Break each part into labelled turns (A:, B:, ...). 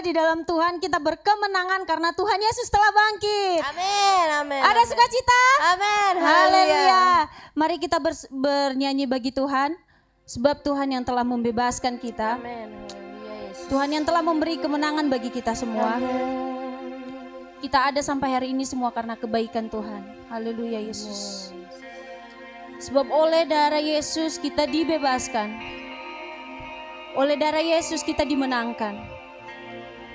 A: di dalam Tuhan, kita berkemenangan karena Tuhan Yesus telah bangkit.
B: Amin, amin.
A: Ada sukacita?
B: Amin.
A: Haleluya. Mari kita bers- bernyanyi bagi Tuhan, sebab Tuhan yang telah membebaskan kita.
B: Amin.
A: Tuhan yang telah memberi kemenangan bagi kita semua. Kita ada sampai hari ini semua karena kebaikan Tuhan. Haleluya Yesus. Sebab oleh darah Yesus kita dibebaskan. Oleh darah Yesus kita dimenangkan.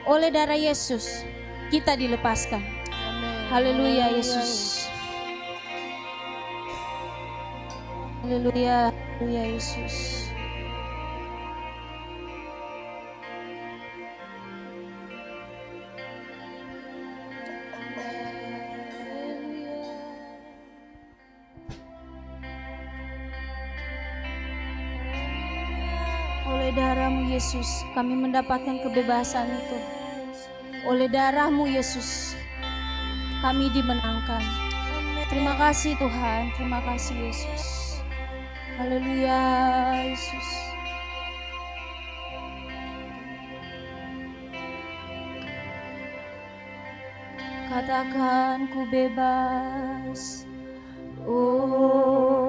A: Oleh darah Yesus kita dilepaskan. Haleluya Yesus. Haleluya, haleluya Yesus. Yesus, kami mendapatkan kebebasan itu. Oleh darahmu Yesus, kami dimenangkan. Terima kasih Tuhan, terima kasih Yesus. Haleluya Yesus. Katakan ku bebas. Oh,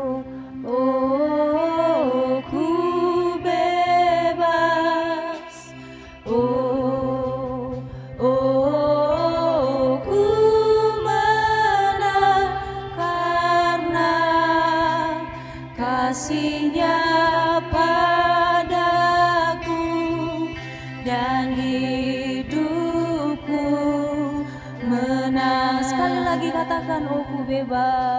A: katakan,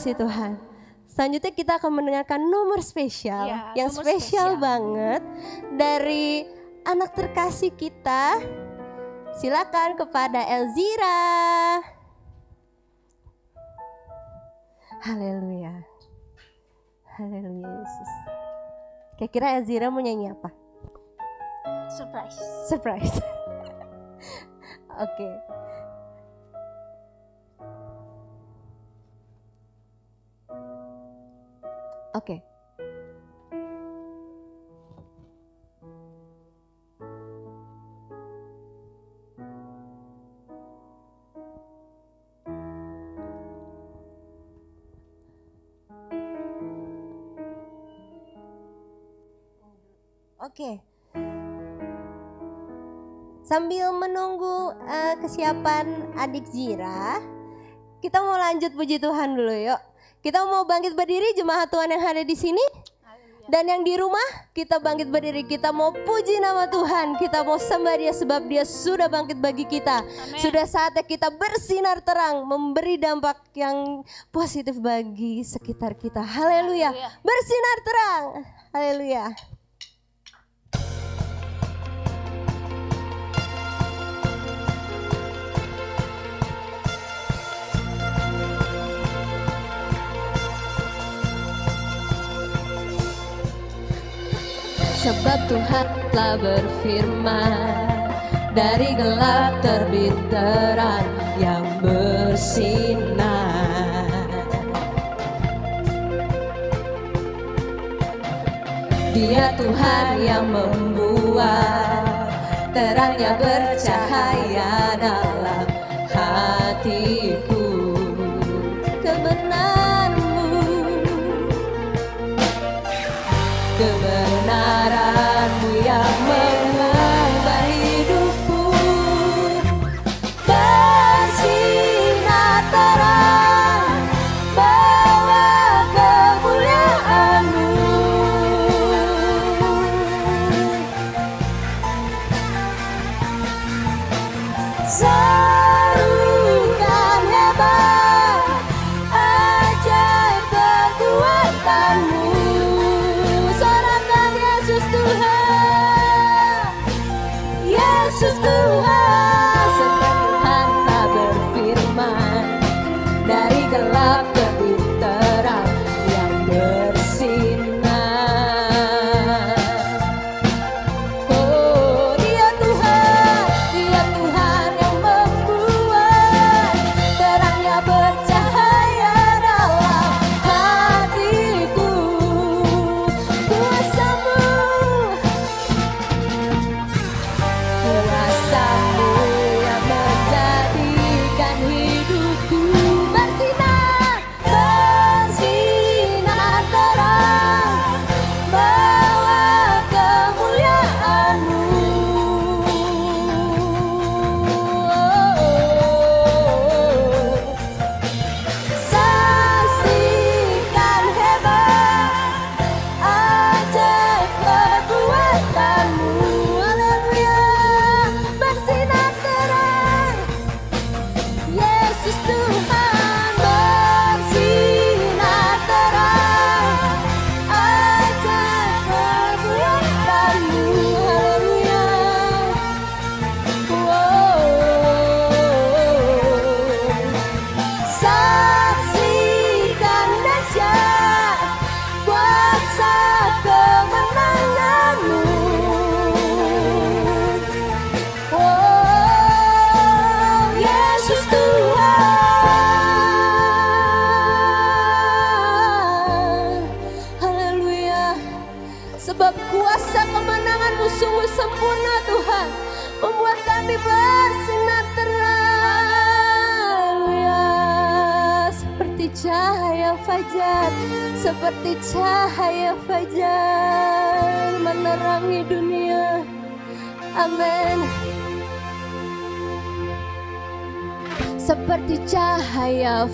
A: kasih Tuhan. Selanjutnya kita akan mendengarkan nomor spesial Ya,
B: yang
A: nomor
B: spesial
A: spesial.
B: banget dari anak terkasih kita. Silakan kepada Elzira. Haleluya. Haleluya Yesus. Kira-kira Elzira mau nyanyi apa?
A: Surprise.
B: Surprise. Oke. Oke. Okay. Oke. Okay. Sambil menunggu uh, kesiapan adik Zira, kita mau lanjut puji Tuhan dulu yuk. Kita mau bangkit berdiri jemaat Tuhan yang ada di sini. Dan yang di rumah kita bangkit berdiri, kita mau puji nama Tuhan, kita mau sembah dia sebab dia sudah bangkit bagi kita. Amen. Sudah saatnya kita bersinar terang, memberi dampak yang positif bagi sekitar kita. Haleluya. Bersinar terang. Haleluya.
C: Sebab Tuhan telah berfirman Dari gelap terbit terang yang bersinar. Dia Tuhan yang membuat Terangnya bercahaya dalam hatiku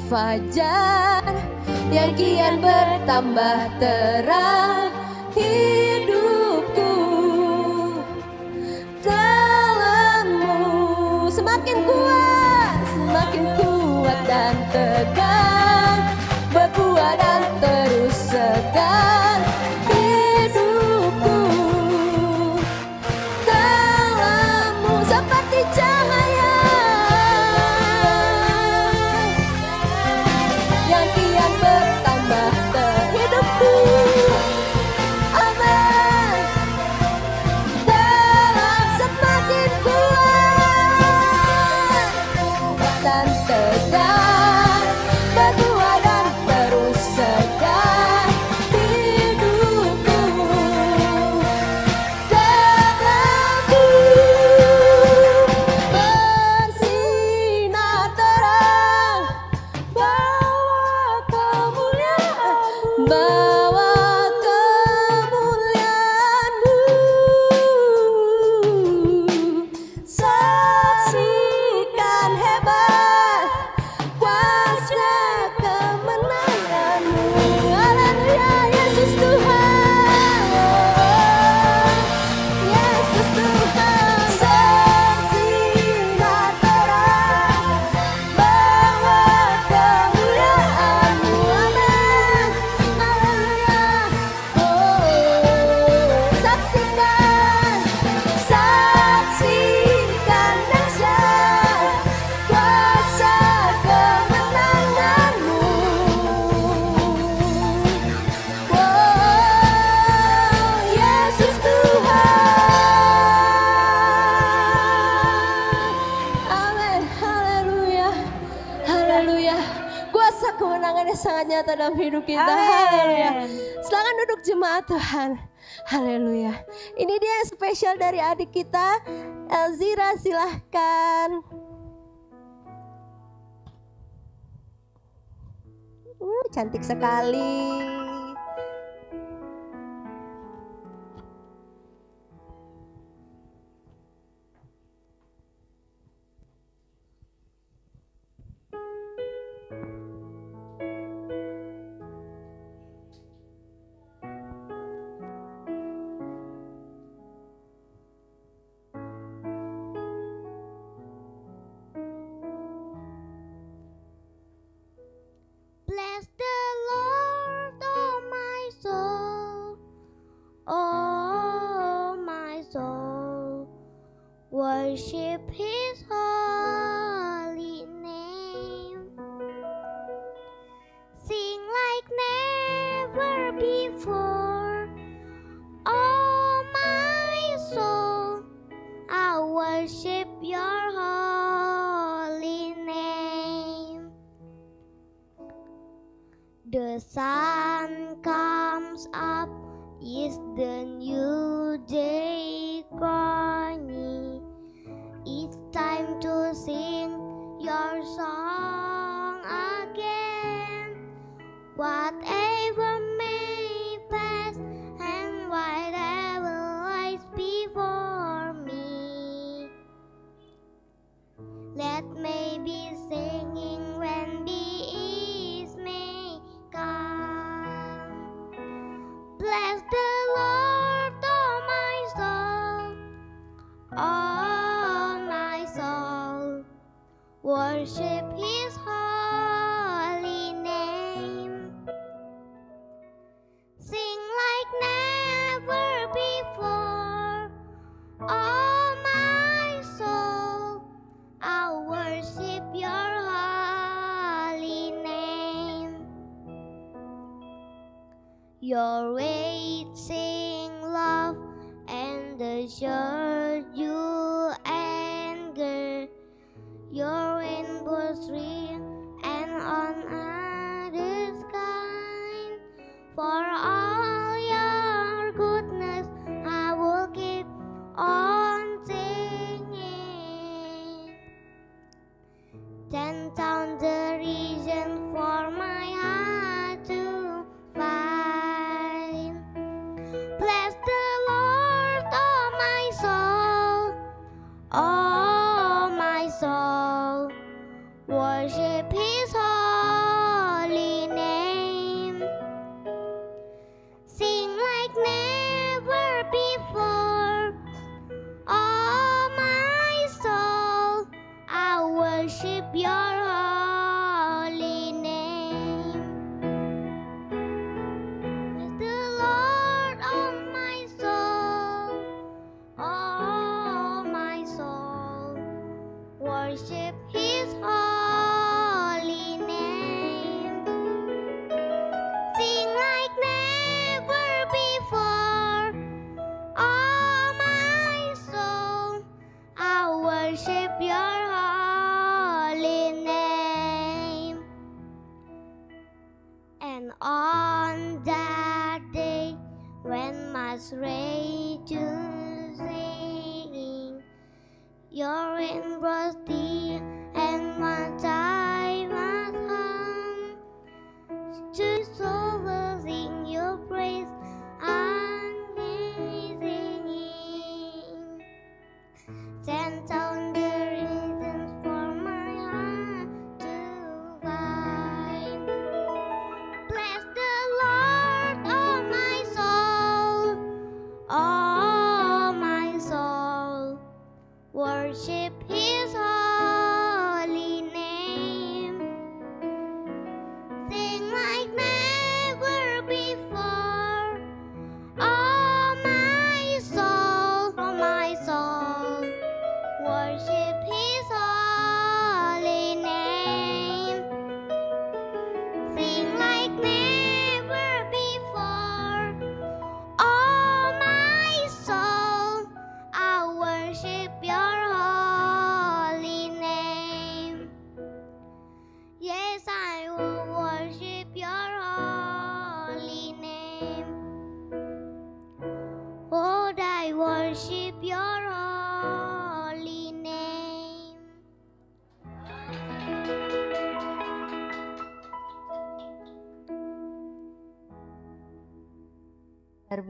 C: fajar yang kian bertambah terang
B: silahkan. Uh, cantik sekali.
C: blessed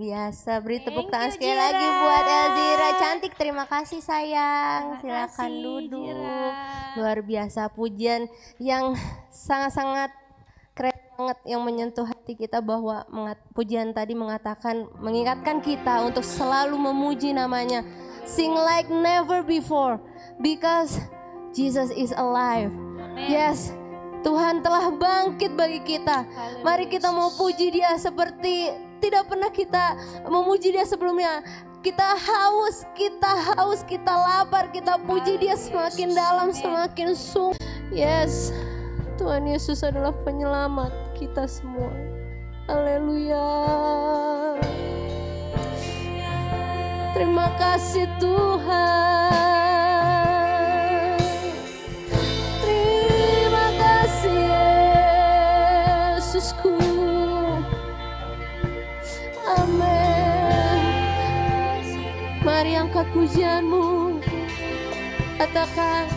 C: biasa, beri tepuk tangan sekali
A: Jira.
C: lagi buat Elzira cantik. Terima kasih sayang.
A: Terima
C: Silakan
A: kasih,
C: duduk.
A: Jira.
C: Luar biasa pujian yang sangat-sangat keren banget yang menyentuh hati kita bahwa mengat- pujian tadi mengatakan mengingatkan kita untuk selalu memuji namanya. Sing like never before because Jesus is alive. Yes, Tuhan telah bangkit bagi kita. Mari kita mau puji dia seperti tidak pernah kita memuji dia sebelumnya. Kita haus, kita haus, kita lapar, kita puji dia semakin dalam, semakin sungguh. Yes, Tuhan Yesus adalah penyelamat kita semua. Haleluya. Terima kasih Tuhan. Pujianmu. Katakan.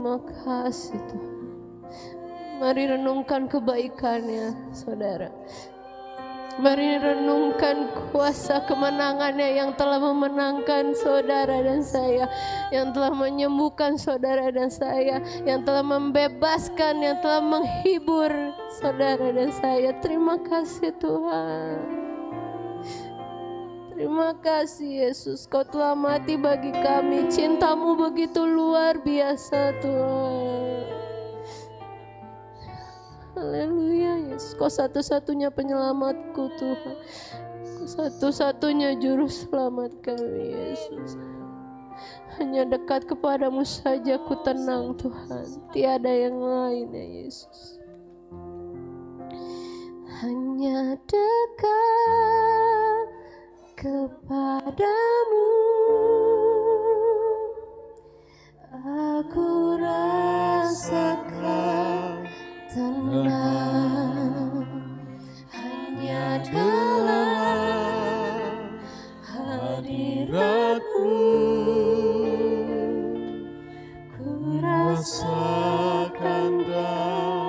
C: Terima kasih Tuhan. Mari renungkan kebaikannya, saudara. Mari renungkan kuasa kemenangannya yang telah memenangkan saudara dan saya, yang telah menyembuhkan saudara dan saya, yang telah membebaskan, yang telah menghibur saudara dan saya. Terima kasih Tuhan. Terima kasih Yesus, Kau telah mati bagi kami. Cintamu begitu luar biasa Tuhan. Haleluya Yesus, Kau satu-satunya penyelamatku Tuhan. Kau satu-satunya juru selamat kami Yesus. Hanya dekat kepadamu saja ku tenang Tuhan. Tiada yang lain ya Yesus. Hanya dekat kepadamu. Aku rasakan tenang. Hanya dalam hadiratmu. Ku rasakan damaimu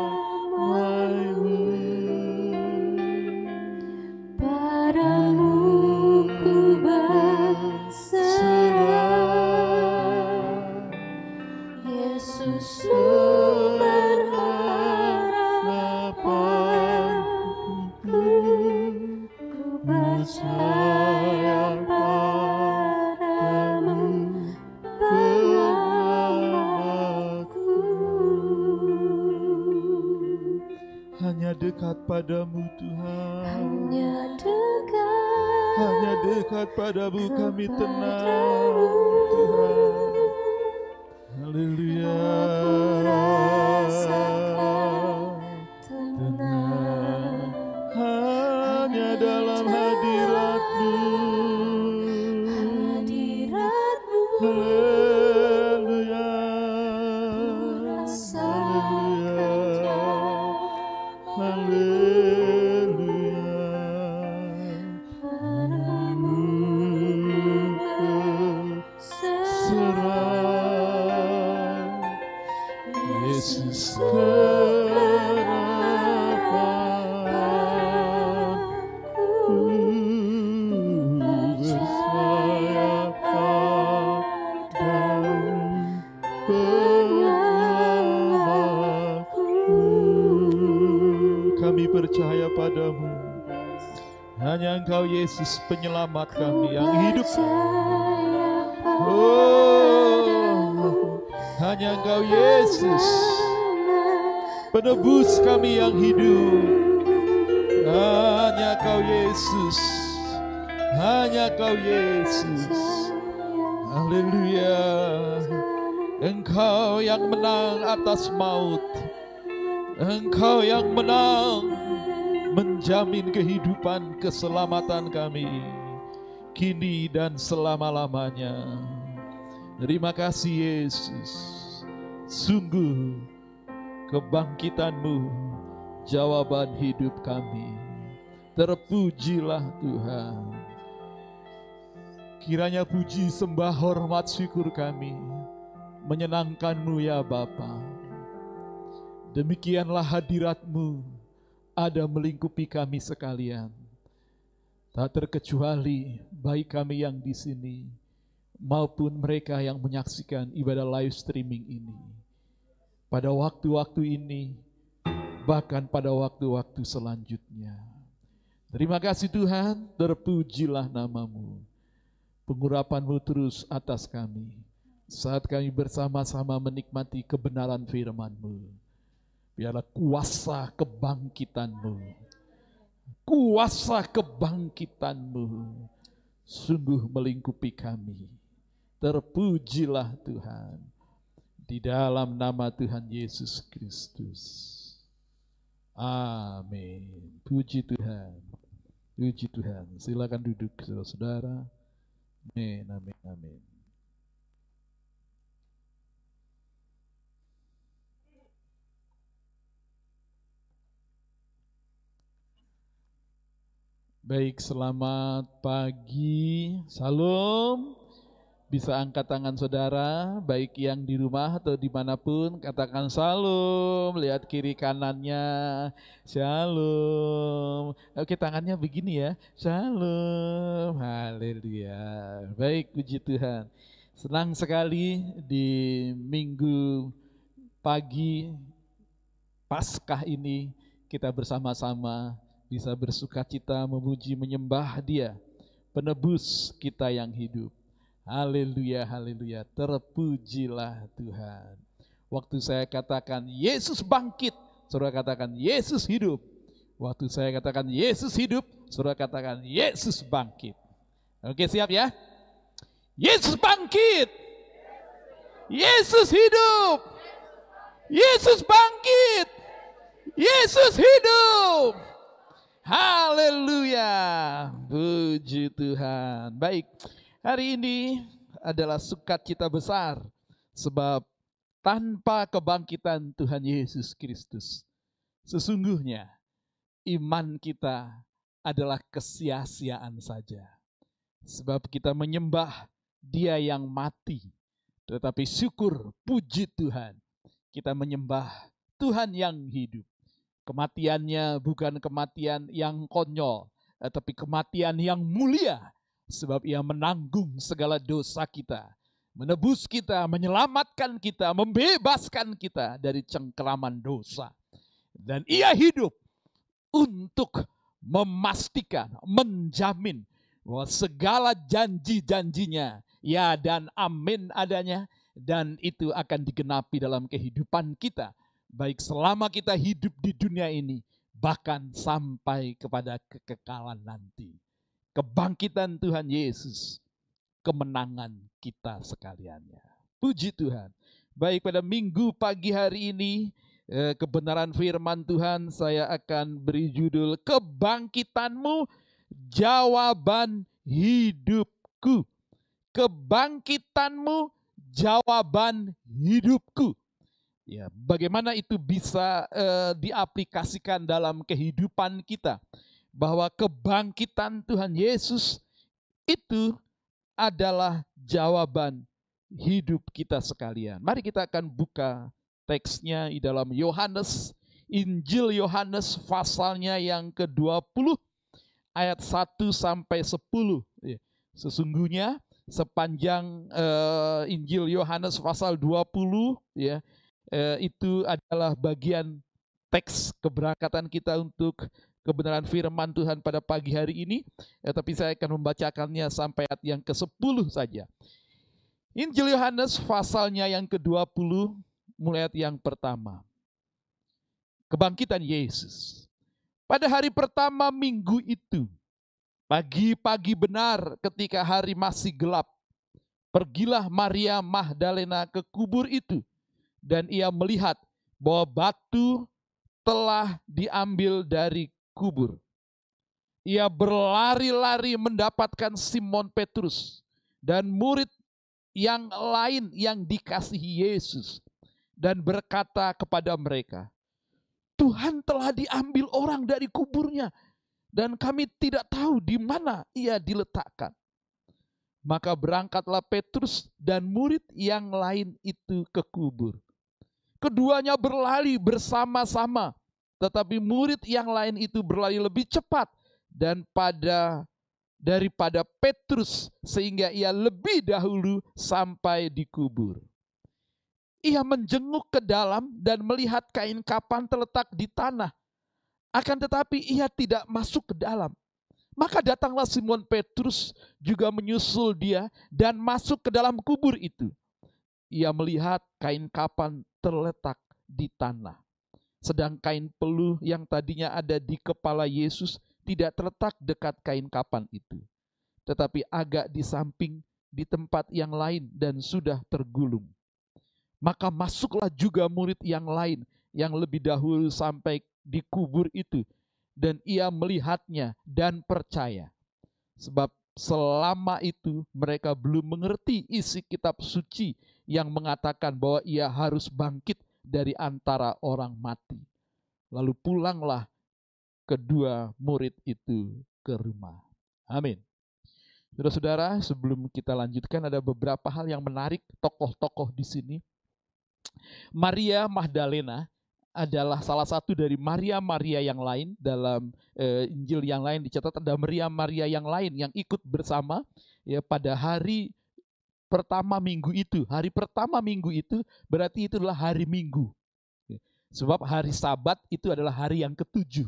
B: Dekat
D: padamu kami tenang Tuhan. Yesus penyelamat kami yang hidup Oh, hanya Engkau Yesus, penebus kami yang hidup. Hanya Kau Yesus, hanya Kau Yesus. Haleluya. Engkau yang menang atas maut. Engkau yang menang menjamin kehidupan keselamatan kami kini dan selama-lamanya. Terima kasih Yesus. Sungguh kebangkitanmu jawaban hidup kami. Terpujilah Tuhan. Kiranya puji sembah hormat syukur kami menyenangkanmu ya Bapa. Demikianlah hadiratmu ada melingkupi kami sekalian. Tak terkecuali baik kami yang di sini maupun mereka yang menyaksikan ibadah live streaming ini. Pada waktu-waktu ini, bahkan pada waktu-waktu selanjutnya. Terima kasih Tuhan, terpujilah namamu. Pengurapanmu terus atas kami. Saat kami bersama-sama menikmati kebenaran firmanmu. Biarlah kuasa kebangkitanmu. Kuasa kebangkitanmu sungguh melingkupi kami. Terpujilah Tuhan di dalam nama Tuhan Yesus Kristus. Amin. Puji Tuhan. Puji Tuhan. Silakan duduk saudara-saudara. Amin, amin, amin. Baik, selamat pagi. Salam. Bisa angkat tangan saudara, baik yang di rumah atau di mana pun, katakan salam. Lihat kiri kanannya, shalom. Oke, tangannya begini ya, shalom. Haleluya. Baik, puji Tuhan. Senang sekali di minggu pagi Paskah ini kita bersama-sama bisa bersuka cita memuji menyembah dia, penebus kita yang hidup. Haleluya, haleluya, terpujilah Tuhan. Waktu saya katakan Yesus bangkit, saudara katakan Yesus hidup. Waktu saya katakan Yesus hidup, saudara katakan Yesus bangkit. Oke siap ya? Yesus bangkit. Yesus hidup. Yesus bangkit. Yesus hidup. Haleluya. Puji Tuhan. Baik, hari ini adalah sukacita besar sebab tanpa kebangkitan Tuhan Yesus Kristus sesungguhnya iman kita adalah kesia-siaan saja. Sebab kita menyembah Dia yang mati, tetapi syukur puji Tuhan kita menyembah Tuhan yang hidup. Kematiannya bukan kematian yang konyol, tetapi kematian yang mulia. Sebab ia menanggung segala dosa kita. Menebus kita, menyelamatkan kita, membebaskan kita dari cengkeraman dosa. Dan ia hidup untuk memastikan, menjamin bahwa segala janji-janjinya, ya dan amin adanya, dan itu akan digenapi dalam kehidupan kita baik selama kita hidup di dunia ini, bahkan sampai kepada kekekalan nanti. Kebangkitan Tuhan Yesus, kemenangan kita sekaliannya. Puji Tuhan. Baik pada minggu pagi hari ini, eh, kebenaran firman Tuhan saya akan beri judul Kebangkitanmu Jawaban Hidupku. Kebangkitanmu jawaban hidupku. Ya, bagaimana itu bisa eh, diaplikasikan dalam kehidupan kita? Bahwa kebangkitan Tuhan Yesus itu adalah jawaban hidup kita sekalian. Mari kita akan buka teksnya di dalam Yohanes, Injil Yohanes pasalnya yang ke-20 ayat 1 sampai 10. Ya, sesungguhnya sepanjang uh, Injil Yohanes pasal 20 ya uh, itu adalah bagian teks keberangkatan kita untuk kebenaran firman Tuhan pada pagi hari ini ya, tapi saya akan membacakannya sampai ayat yang ke-10 saja. Injil Yohanes pasalnya yang ke-20 mulai ayat yang pertama. Kebangkitan Yesus. Pada hari pertama minggu itu, Pagi-pagi benar ketika hari masih gelap, pergilah Maria Magdalena ke kubur itu dan ia melihat bahwa batu telah diambil dari kubur. Ia berlari-lari mendapatkan Simon Petrus dan murid yang lain yang dikasihi Yesus dan berkata kepada mereka, Tuhan telah diambil orang dari kuburnya dan kami tidak tahu di mana ia diletakkan. Maka berangkatlah Petrus dan murid yang lain itu ke kubur. Keduanya berlari bersama-sama, tetapi murid yang lain itu berlari lebih cepat dan pada daripada Petrus sehingga ia lebih dahulu sampai di kubur. Ia menjenguk ke dalam dan melihat kain kapan terletak di tanah akan tetapi ia tidak masuk ke dalam. Maka datanglah Simon Petrus juga menyusul dia dan masuk ke dalam kubur itu. Ia melihat kain kapan terletak di tanah. Sedang kain peluh yang tadinya ada di kepala Yesus tidak terletak dekat kain kapan itu. Tetapi agak di samping di tempat yang lain dan sudah tergulung. Maka masuklah juga murid yang lain yang lebih dahulu sampai di kubur itu dan ia melihatnya dan percaya. Sebab selama itu mereka belum mengerti isi kitab suci yang mengatakan bahwa ia harus bangkit dari antara orang mati. Lalu pulanglah kedua murid itu ke rumah. Amin. Saudara-saudara, sebelum kita lanjutkan ada beberapa hal yang menarik tokoh-tokoh di sini. Maria Magdalena adalah salah satu dari Maria-Maria yang lain dalam uh, Injil yang lain dicatat ada Maria-Maria yang lain yang ikut bersama ya pada hari pertama minggu itu. Hari pertama minggu itu berarti itu adalah hari Minggu. Ya. Sebab hari Sabat itu adalah hari yang ketujuh.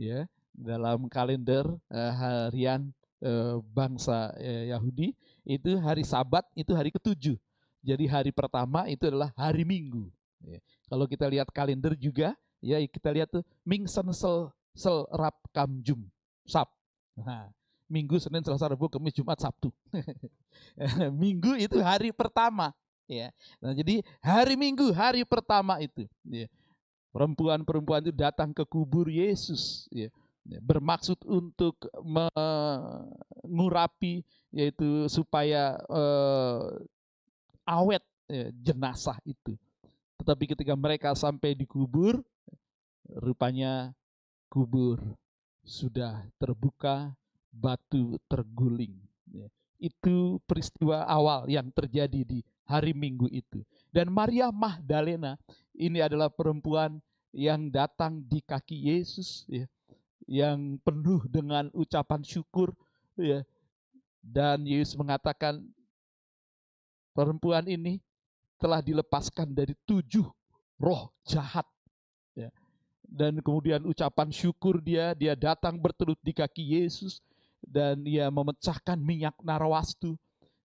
D: Ya, dalam kalender uh, harian uh, bangsa uh, Yahudi itu hari Sabat itu hari ketujuh. Jadi hari pertama itu adalah hari Minggu. Ya. Kalau kita lihat kalender juga, ya kita lihat tuh Mingsen sel sel rap kam jum sab. Nah, Minggu, Senin, Selasa, Rabu, Kamis, Jumat, Sabtu. minggu itu hari pertama, ya. Nah, jadi hari Minggu, hari pertama itu, ya. Perempuan-perempuan itu datang ke kubur Yesus, ya. ya bermaksud untuk mengurapi yaitu supaya uh, awet ya, jenazah itu. Tetapi ketika mereka sampai di kubur, rupanya kubur sudah terbuka, batu terguling. Ya, itu peristiwa awal yang terjadi di hari Minggu itu. Dan Maria Magdalena ini adalah perempuan yang datang di kaki Yesus, ya, yang penuh dengan ucapan syukur, ya. Dan Yesus mengatakan, perempuan ini telah dilepaskan dari tujuh roh jahat. Ya. Dan kemudian ucapan syukur dia, dia datang bertelut di kaki Yesus dan dia memecahkan minyak narwastu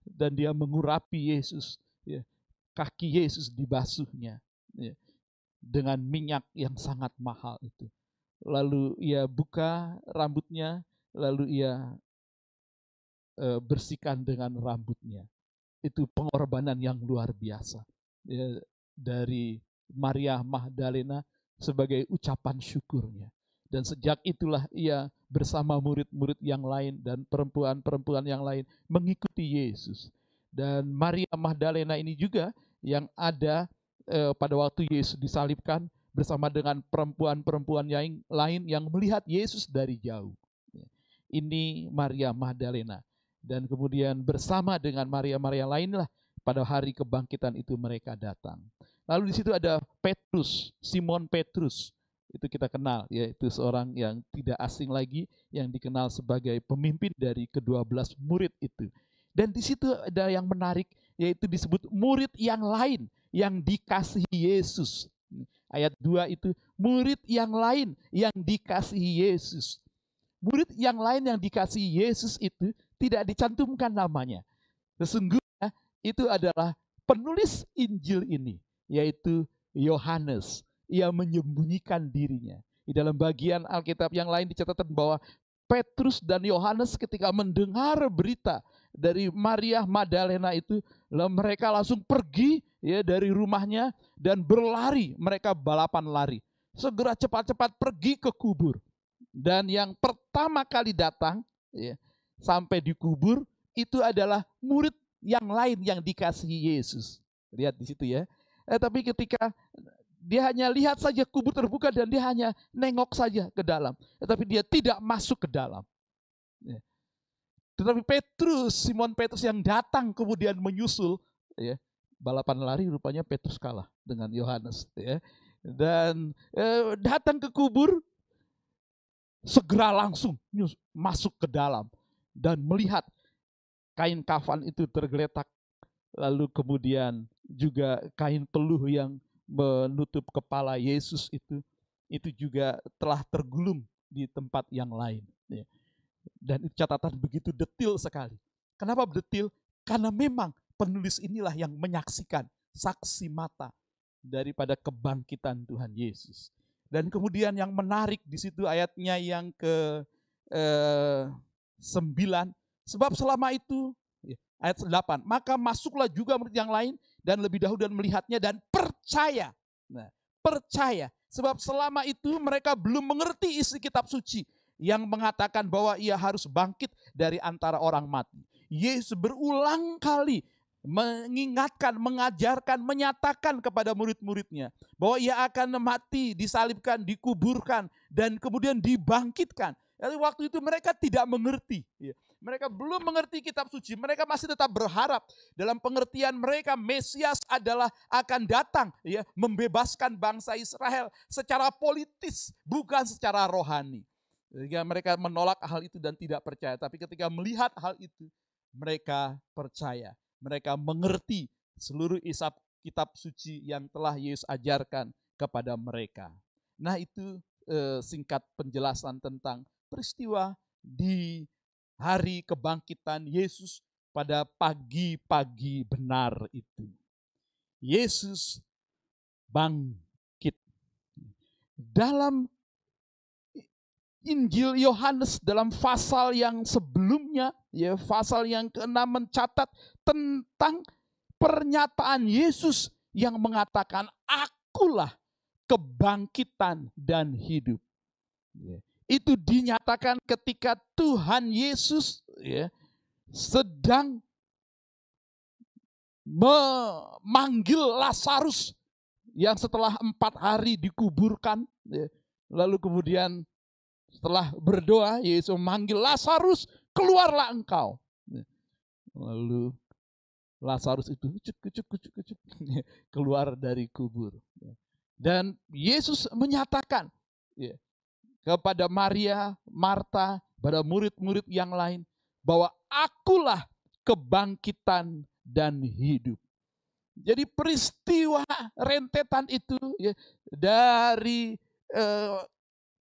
D: dan dia mengurapi Yesus. Ya. Kaki Yesus dibasuhnya ya. dengan minyak yang sangat mahal itu. lalu ia buka rambutnya, lalu ia eh, bersihkan dengan rambutnya. Itu pengorbanan yang luar biasa ya, dari Maria Magdalena sebagai ucapan syukurnya. Dan sejak itulah ia bersama murid-murid yang lain dan perempuan-perempuan yang lain mengikuti Yesus. Dan Maria Magdalena ini juga yang ada eh, pada waktu Yesus disalibkan bersama dengan perempuan-perempuan yang lain yang melihat Yesus dari jauh. Ini Maria Magdalena. Dan kemudian bersama dengan Maria-Maria lainlah pada hari kebangkitan itu mereka datang. Lalu di situ ada Petrus, Simon Petrus. Itu kita kenal, yaitu seorang yang tidak asing lagi, yang dikenal sebagai pemimpin dari kedua belas murid itu. Dan di situ ada yang menarik, yaitu disebut murid yang lain yang dikasihi Yesus. Ayat 2 itu murid yang lain yang dikasihi Yesus. Murid yang lain yang dikasihi Yesus itu tidak dicantumkan namanya. Sesungguhnya itu adalah penulis Injil ini, yaitu Yohanes ia menyembunyikan dirinya. Di dalam bagian Alkitab yang lain dicatatkan bahwa Petrus dan Yohanes ketika mendengar berita dari Maria Magdalena itu, mereka langsung pergi ya dari rumahnya dan berlari, mereka balapan lari. Segera cepat-cepat pergi ke kubur. Dan yang pertama kali datang ya, sampai di kubur itu adalah murid yang lain yang dikasihi Yesus. Lihat di situ ya. Eh, tapi ketika dia hanya lihat saja kubur terbuka dan dia hanya nengok saja ke dalam. Tetapi dia tidak masuk ke dalam. Ya. Tetapi Petrus, Simon Petrus yang datang kemudian menyusul, ya, balapan lari rupanya Petrus kalah dengan Yohanes. Ya. Dan eh, datang ke kubur, segera langsung masuk ke dalam dan melihat kain kafan itu tergeletak. Lalu kemudian juga kain peluh yang menutup kepala Yesus itu itu juga telah tergulung di tempat yang lain. Ya. Dan catatan begitu detil sekali. Kenapa detil? Karena memang penulis inilah yang menyaksikan saksi mata daripada kebangkitan Tuhan Yesus. Dan kemudian yang menarik di situ ayatnya yang ke eh, 9, sebab selama itu ya, ayat 8, maka masuklah juga murid yang lain dan lebih dahulu dan melihatnya dan percaya. Nah, percaya. Sebab selama itu mereka belum mengerti isi kitab suci yang mengatakan bahwa ia harus bangkit dari antara orang mati. Yesus berulang kali mengingatkan, mengajarkan, menyatakan kepada murid-muridnya bahwa ia akan mati, disalibkan, dikuburkan, dan kemudian dibangkitkan. Jadi waktu itu mereka tidak mengerti. Mereka belum mengerti kitab suci. Mereka masih tetap berharap dalam pengertian mereka Mesias adalah akan datang ya membebaskan bangsa Israel secara politis bukan secara rohani. Sehingga mereka menolak hal itu dan tidak percaya. Tapi ketika melihat hal itu mereka percaya. Mereka mengerti seluruh isap kitab suci yang telah Yesus ajarkan kepada mereka. Nah itu eh, singkat penjelasan tentang peristiwa di hari kebangkitan Yesus pada pagi-pagi benar itu. Yesus bangkit. Dalam Injil Yohanes dalam pasal yang sebelumnya, ya pasal yang keenam mencatat tentang pernyataan Yesus yang mengatakan akulah kebangkitan dan hidup. Ya itu dinyatakan ketika Tuhan Yesus ya, sedang memanggil Lazarus yang setelah empat hari dikuburkan, ya, lalu kemudian setelah berdoa Yesus memanggil Lazarus keluarlah engkau. Ya, lalu Lazarus itu kucuk, kucuk, kucuk, kucuk, keluar dari kubur. Ya. Dan Yesus menyatakan, ya, kepada Maria, Marta, pada murid-murid yang lain bahwa akulah kebangkitan dan hidup. Jadi peristiwa rentetan itu ya, dari eh,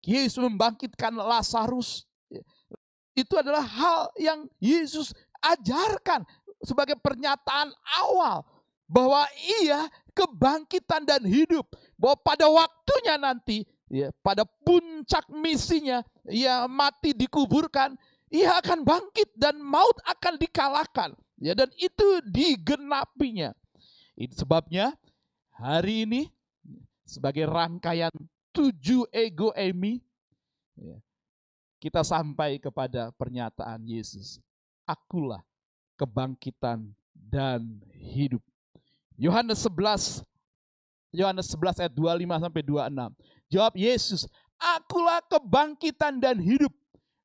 D: Yesus membangkitkan Lazarus ya, itu adalah hal yang Yesus ajarkan sebagai pernyataan awal bahwa ia kebangkitan dan hidup bahwa pada waktunya nanti ya, pada puncak misinya, ia mati dikuburkan, ia akan bangkit dan maut akan dikalahkan. Ya, dan itu digenapinya. Itu sebabnya hari ini sebagai rangkaian tujuh ego emi, ya, kita sampai kepada pernyataan Yesus. Akulah kebangkitan dan hidup. Yohanes 11 Yohanes 11 ayat 25 sampai 26. Jawab Yesus, "Akulah kebangkitan dan hidup.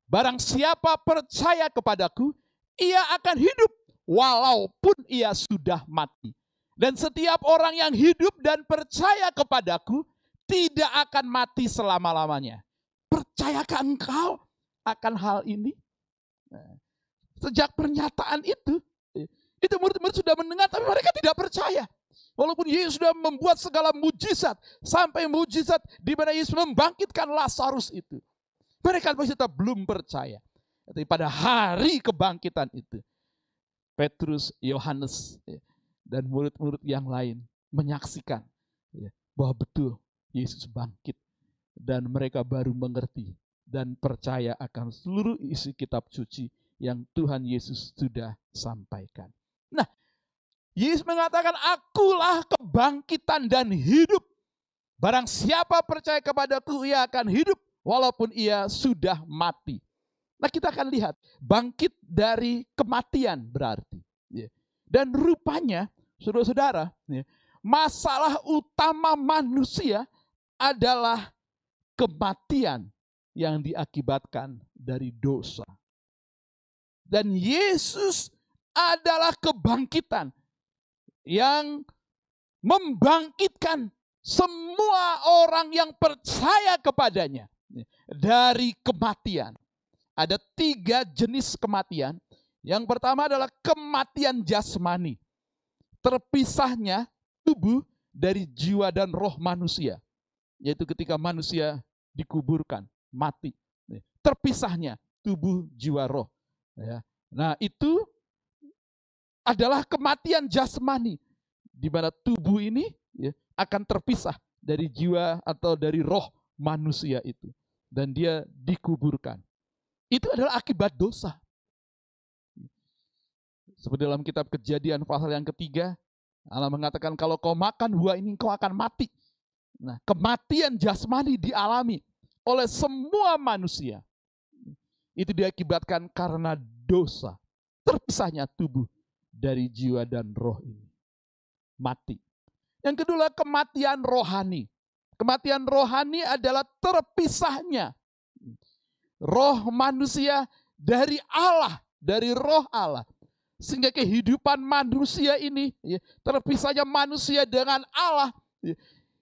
D: Barang siapa percaya kepadaku, ia akan hidup walaupun ia sudah mati. Dan setiap orang yang hidup dan percaya kepadaku tidak akan mati selama-lamanya." Percayakah engkau akan hal ini? Nah, sejak pernyataan itu, itu murid-murid sudah mendengar tapi mereka tidak percaya. Walaupun Yesus sudah membuat segala mujizat. Sampai mujizat di mana Yesus membangkitkan Lazarus itu. Mereka masih tetap belum percaya. Tapi pada hari kebangkitan itu. Petrus, Yohanes, ya, dan murid-murid yang lain menyaksikan ya, bahwa betul Yesus bangkit. Dan mereka baru mengerti dan percaya akan seluruh isi kitab suci yang Tuhan Yesus sudah sampaikan. Yesus mengatakan, akulah kebangkitan dan hidup. Barang siapa percaya kepadaku, ia akan hidup walaupun ia sudah mati. Nah kita akan lihat, bangkit dari kematian berarti. Ya. Dan rupanya, saudara-saudara, ya, masalah utama manusia adalah kematian yang diakibatkan dari dosa. Dan Yesus adalah kebangkitan yang membangkitkan semua orang yang percaya kepadanya dari kematian. Ada tiga jenis kematian. Yang pertama adalah kematian jasmani. Terpisahnya tubuh dari jiwa dan roh manusia. Yaitu ketika manusia dikuburkan, mati. Terpisahnya tubuh, jiwa, roh. Ya. Nah itu adalah kematian jasmani di mana tubuh ini ya, akan terpisah dari jiwa atau dari roh manusia itu dan dia dikuburkan. Itu adalah akibat dosa. Seperti dalam kitab Kejadian pasal yang ketiga, Allah mengatakan kalau kau makan buah ini kau akan mati. Nah, kematian jasmani dialami oleh semua manusia. Itu diakibatkan karena dosa. Terpisahnya tubuh dari jiwa dan roh ini. Mati. Yang kedua kematian rohani. Kematian rohani adalah terpisahnya roh manusia dari Allah, dari roh Allah. Sehingga kehidupan manusia ini, ya, terpisahnya manusia dengan Allah, ya,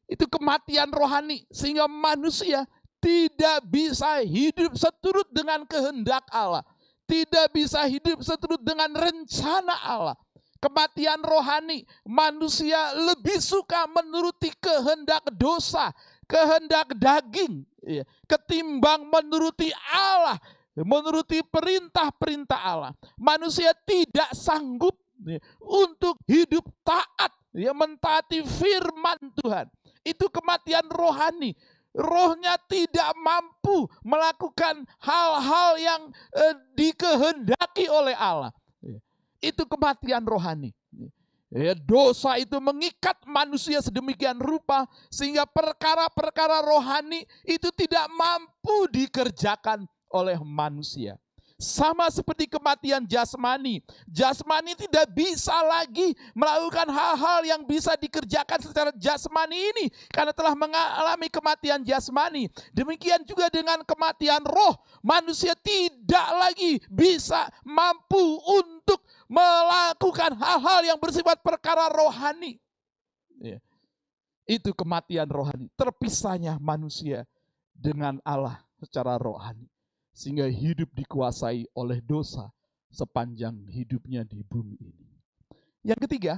D: itu kematian rohani. Sehingga manusia tidak bisa hidup seturut dengan kehendak Allah tidak bisa hidup seturut dengan rencana Allah. Kematian rohani, manusia lebih suka menuruti kehendak dosa, kehendak daging, ya, ketimbang menuruti Allah, menuruti perintah-perintah Allah. Manusia tidak sanggup ya, untuk hidup taat, ya, mentaati firman Tuhan. Itu kematian rohani rohnya tidak mampu melakukan hal-hal yang eh, dikehendaki oleh Allah. Itu kematian rohani. Ya, dosa itu mengikat manusia sedemikian rupa sehingga perkara-perkara rohani itu tidak mampu dikerjakan oleh manusia. Sama seperti kematian jasmani. Jasmani tidak bisa lagi melakukan hal-hal yang bisa dikerjakan secara jasmani ini. Karena telah mengalami kematian jasmani. Demikian juga dengan kematian roh. Manusia tidak lagi bisa mampu untuk melakukan hal-hal yang bersifat perkara rohani. Ya. Itu kematian rohani. Terpisahnya manusia dengan Allah secara rohani sehingga hidup dikuasai oleh dosa sepanjang hidupnya di bumi ini. Yang ketiga,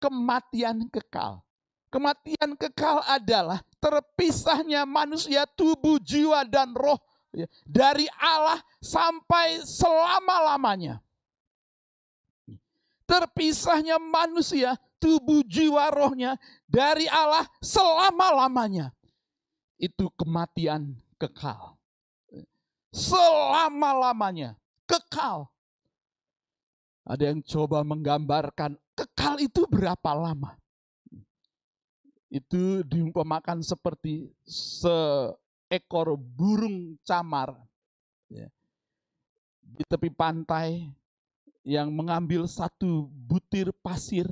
D: kematian kekal. Kematian kekal adalah terpisahnya manusia tubuh, jiwa, dan roh ya, dari Allah sampai selama-lamanya. Terpisahnya manusia, tubuh, jiwa, rohnya dari Allah selama-lamanya. itu kematian kekal. Selama-lamanya kekal. Ada yang coba menggambarkan kekal itu berapa lama? Itu diumpamakan seperti seekor burung camar ya, di tepi pantai yang mengambil satu butir pasir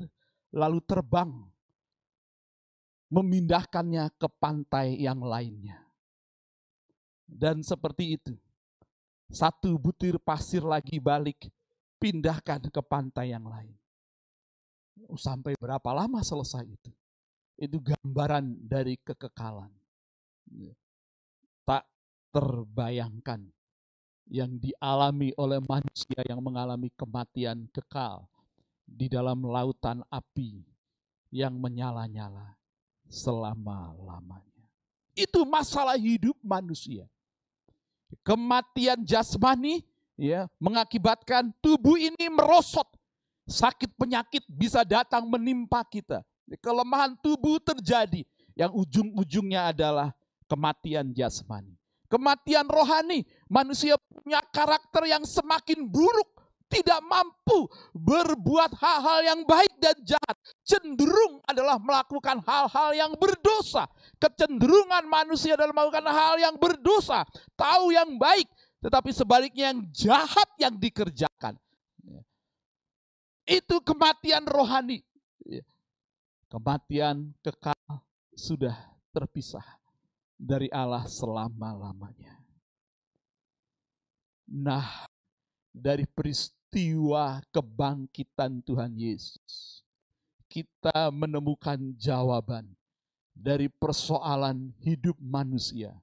D: lalu terbang memindahkannya ke pantai yang lainnya. Dan seperti itu, satu butir pasir lagi balik, pindahkan ke pantai yang lain. Sampai berapa lama selesai itu? Itu gambaran dari kekekalan. Tak terbayangkan yang dialami oleh manusia yang mengalami kematian kekal di dalam lautan api yang menyala-nyala selama-lamanya. Itu masalah hidup manusia. Kematian jasmani ya mengakibatkan tubuh ini merosot. Sakit penyakit bisa datang menimpa kita. Kelemahan tubuh terjadi yang ujung-ujungnya adalah kematian jasmani. Kematian rohani, manusia punya karakter yang semakin buruk tidak mampu berbuat hal-hal yang baik dan jahat. Cenderung adalah melakukan hal-hal yang berdosa. Kecenderungan manusia dalam melakukan hal yang berdosa. Tahu yang baik, tetapi sebaliknya yang jahat yang dikerjakan. Itu kematian rohani. Kematian kekal sudah terpisah dari Allah selama-lamanya. Nah, dari peristiwa peristiwa kebangkitan Tuhan Yesus, kita menemukan jawaban dari persoalan hidup manusia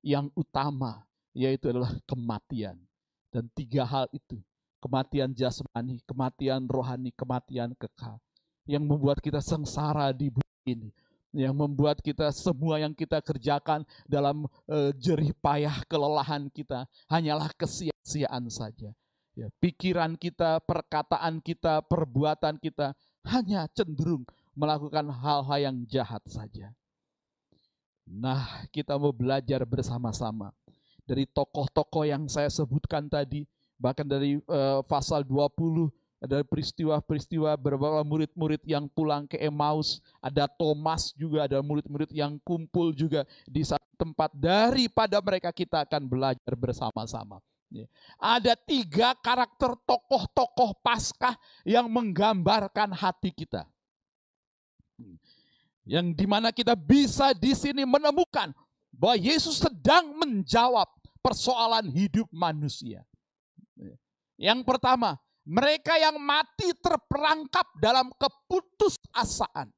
D: yang utama, yaitu adalah kematian. Dan tiga hal itu, kematian jasmani, kematian rohani, kematian kekal, yang membuat kita sengsara di bumi ini yang membuat kita semua yang kita kerjakan dalam uh, jerih payah kelelahan kita hanyalah kesia-siaan saja. Ya, pikiran kita, perkataan kita, perbuatan kita hanya cenderung melakukan hal-hal yang jahat saja. Nah, kita mau belajar bersama-sama dari tokoh-tokoh yang saya sebutkan tadi, bahkan dari uh, pasal 20 ada peristiwa-peristiwa beberapa murid-murid yang pulang ke Emmaus, ada Thomas juga, ada murid-murid yang kumpul juga di satu tempat. Daripada mereka kita akan belajar bersama-sama. Ya. Ada tiga karakter tokoh-tokoh Paskah yang menggambarkan hati kita. Yang di mana kita bisa di sini menemukan bahwa Yesus sedang menjawab persoalan hidup manusia. Yang pertama, mereka yang mati terperangkap dalam keputusasaan.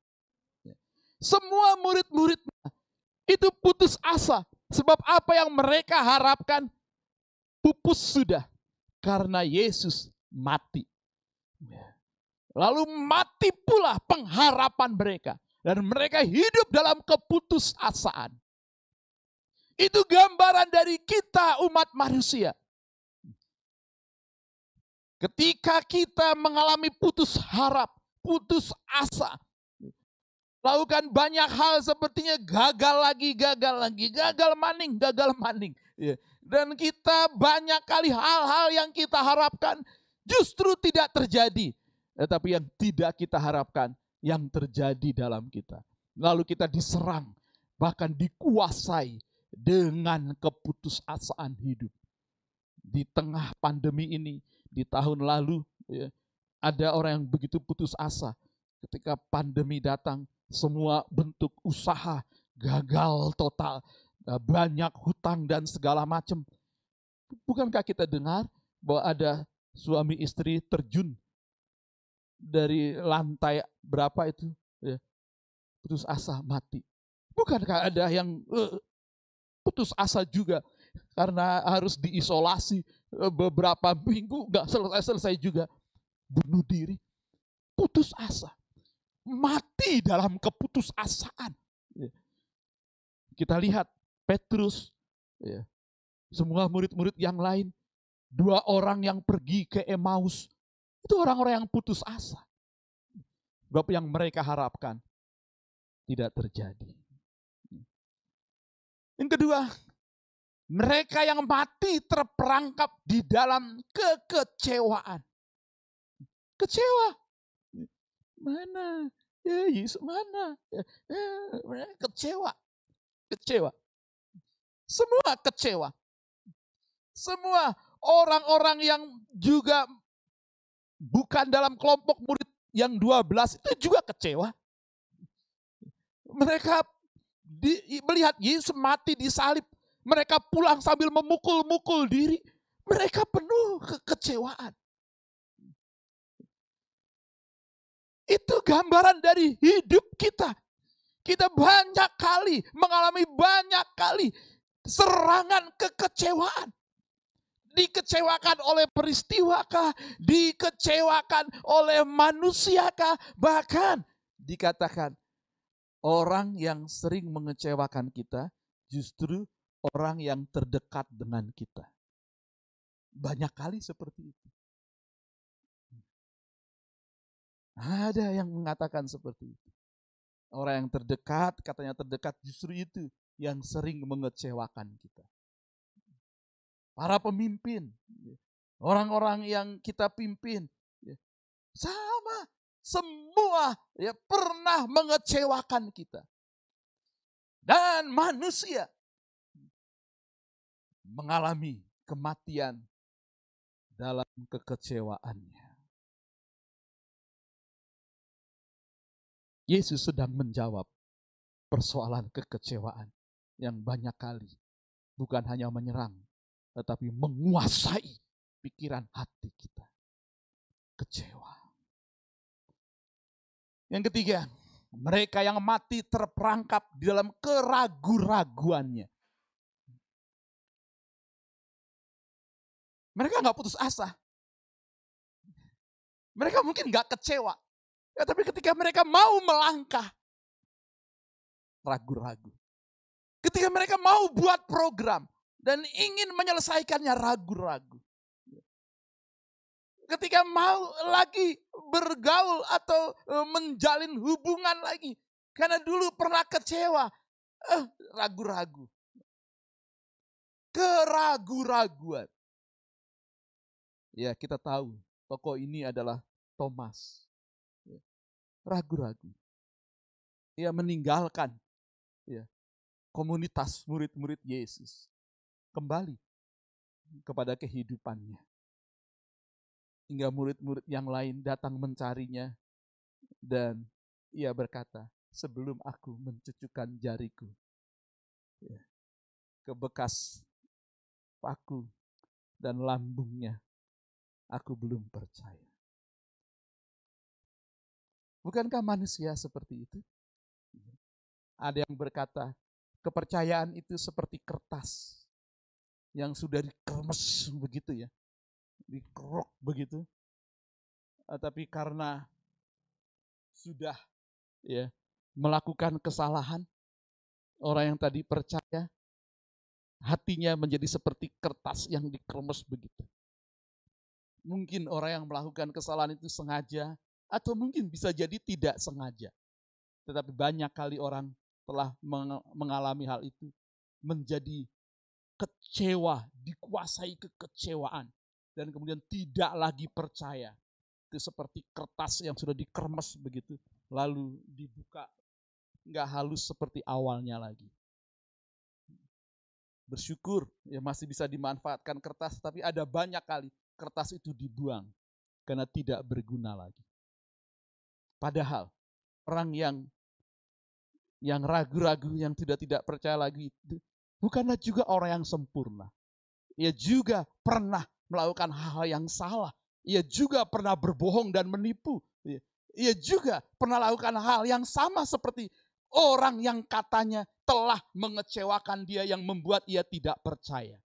D: Semua murid-muridnya itu putus asa. Sebab apa yang mereka harapkan pupus sudah karena Yesus mati. Lalu mati pula pengharapan mereka. Dan mereka hidup dalam keputusasaan. Itu gambaran dari kita umat manusia. Ketika kita mengalami putus harap, putus asa, lakukan banyak hal sepertinya gagal lagi, gagal lagi, gagal maning, gagal maning. Dan kita banyak kali hal-hal yang kita harapkan justru tidak terjadi. Tetapi yang tidak kita harapkan yang terjadi dalam kita. Lalu kita diserang, bahkan dikuasai dengan keputusasaan hidup. Di tengah pandemi ini, di tahun lalu, ya, ada orang yang begitu putus asa. Ketika pandemi datang, semua bentuk usaha gagal total. Eh, banyak hutang dan segala macam. Bukankah kita dengar bahwa ada suami istri terjun dari lantai berapa itu ya, putus asa mati. Bukankah ada yang uh, putus asa juga karena harus diisolasi uh, beberapa minggu nggak selesai-selesai juga bunuh diri, putus asa, mati dalam keputusasaan. Ya. Kita lihat Petrus, ya, semua murid-murid yang lain, dua orang yang pergi ke Emmaus, itu orang-orang yang putus asa. Sebab yang mereka harapkan tidak terjadi. Yang kedua, mereka yang mati terperangkap di dalam kekecewaan. Kecewa. Mana? Ya, Yesus mana? Ya, ya, kecewa. Kecewa. Semua kecewa. Semua orang-orang yang juga bukan dalam kelompok murid yang 12 itu juga kecewa. Mereka di, melihat Yesus mati di salib. Mereka pulang sambil memukul-mukul diri. Mereka penuh kekecewaan. Itu gambaran dari hidup kita. Kita banyak kali mengalami banyak kali serangan kekecewaan. Dikecewakan oleh peristiwakah, dikecewakan oleh manusiakah, bahkan dikatakan orang yang sering mengecewakan kita justru orang yang terdekat dengan kita. Banyak kali seperti itu. Ada yang mengatakan seperti itu. Orang yang terdekat, katanya terdekat justru itu yang sering mengecewakan kita. Para pemimpin, orang-orang yang kita pimpin, sama, semua ya pernah mengecewakan kita. Dan manusia mengalami kematian dalam kekecewaannya. Yesus sedang menjawab persoalan kekecewaan yang banyak kali bukan hanya menyerang, tetapi menguasai pikiran hati kita. Kecewa. Yang ketiga, mereka yang mati terperangkap di dalam keragu-raguannya. Mereka nggak putus asa. Mereka mungkin nggak kecewa, Ya, tapi ketika mereka mau melangkah, ragu-ragu. Ketika mereka mau buat program dan ingin menyelesaikannya ragu-ragu. Ketika mau lagi bergaul atau e, menjalin hubungan lagi. Karena dulu pernah kecewa. Eh, ragu-ragu. Keragu-raguan. Ya kita tahu tokoh ini adalah Thomas ragu-ragu. Ia meninggalkan ya, komunitas murid-murid Yesus. Kembali kepada kehidupannya. Hingga murid-murid yang lain datang mencarinya. Dan ia berkata, sebelum aku mencucukkan jariku ya, ke bekas paku dan lambungnya, aku belum percaya. Bukankah manusia seperti itu? Ada yang berkata, kepercayaan itu seperti kertas yang sudah dikeremes begitu ya, dikerok begitu. Ah, tapi karena sudah ya melakukan kesalahan, orang yang tadi percaya hatinya menjadi seperti kertas yang dikeremes begitu. Mungkin orang yang melakukan kesalahan itu sengaja atau mungkin bisa jadi tidak sengaja. Tetapi banyak kali orang telah mengalami hal itu. Menjadi kecewa, dikuasai kekecewaan. Dan kemudian tidak lagi percaya. Itu seperti kertas yang sudah dikermes begitu. Lalu dibuka. Nggak halus seperti awalnya lagi. Bersyukur ya masih bisa dimanfaatkan kertas, tapi ada banyak kali kertas itu dibuang karena tidak berguna lagi. Padahal orang yang yang ragu-ragu, yang tidak tidak percaya lagi itu bukanlah juga orang yang sempurna. Ia juga pernah melakukan hal-hal yang salah. Ia juga pernah berbohong dan menipu. Ia juga pernah melakukan hal yang sama seperti orang yang katanya telah mengecewakan dia yang membuat ia tidak percaya.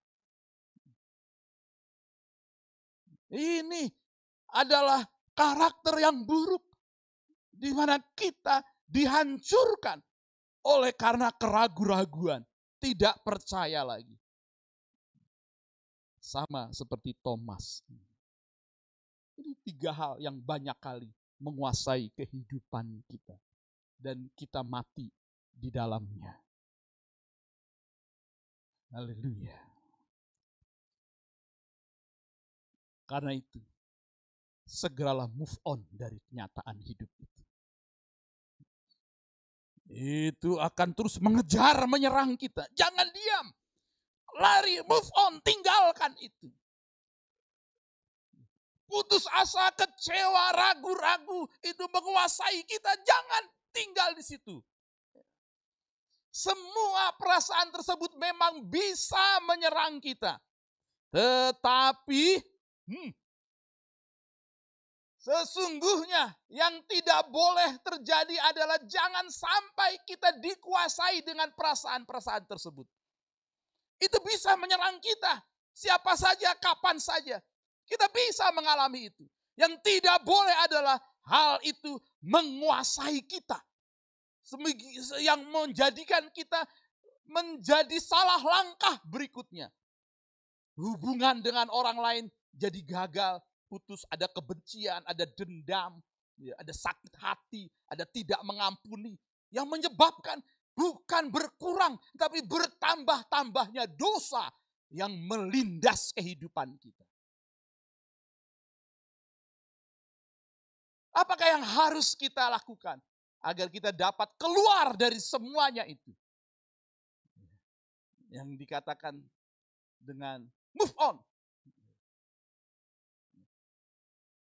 D: Ini adalah karakter yang buruk di mana kita dihancurkan oleh karena keraguan-raguan, tidak percaya lagi. Sama seperti Thomas. Ini tiga hal yang banyak kali menguasai kehidupan kita. Dan kita mati di dalamnya. Haleluya. Karena itu, segeralah move on dari kenyataan hidup itu. Itu akan terus mengejar, menyerang kita. Jangan diam. Lari, move on, tinggalkan itu. Putus asa, kecewa, ragu-ragu, itu menguasai kita. Jangan tinggal di situ. Semua perasaan tersebut memang bisa menyerang kita. Tetapi, hmm, sesungguhnya yang tidak boleh terjadi adalah jangan sampai kita dikuasai dengan perasaan-perasaan tersebut. Itu bisa menyerang kita. Siapa saja, kapan saja. Kita bisa mengalami itu. Yang tidak boleh adalah hal itu menguasai kita yang menjadikan kita menjadi salah langkah berikutnya. Hubungan dengan orang lain jadi gagal, putus, ada kebencian, ada dendam, ya, ada sakit hati, ada tidak mengampuni. Yang menyebabkan bukan berkurang, tapi bertambah-tambahnya dosa yang melindas kehidupan kita. Apakah yang harus kita lakukan? agar kita dapat keluar dari semuanya itu. Yang dikatakan dengan move on.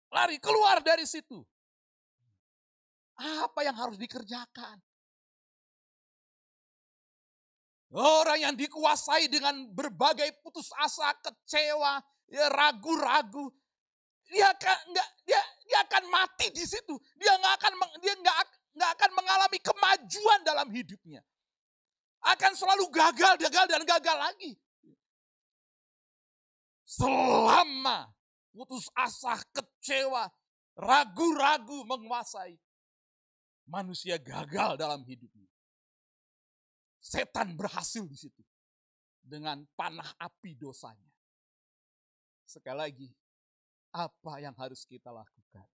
D: Lari keluar dari situ. Apa yang harus dikerjakan? Orang yang dikuasai dengan berbagai putus asa, kecewa, ya ragu-ragu, dia akan nggak dia dia akan mati di situ. Dia nggak akan dia nggak nggak akan mengalami kemajuan dalam hidupnya. Akan selalu gagal, gagal, dan gagal lagi. Selama putus asa, kecewa, ragu-ragu menguasai. Manusia gagal dalam hidupnya. Setan berhasil di situ. Dengan panah api dosanya. Sekali lagi, apa yang harus kita lakukan?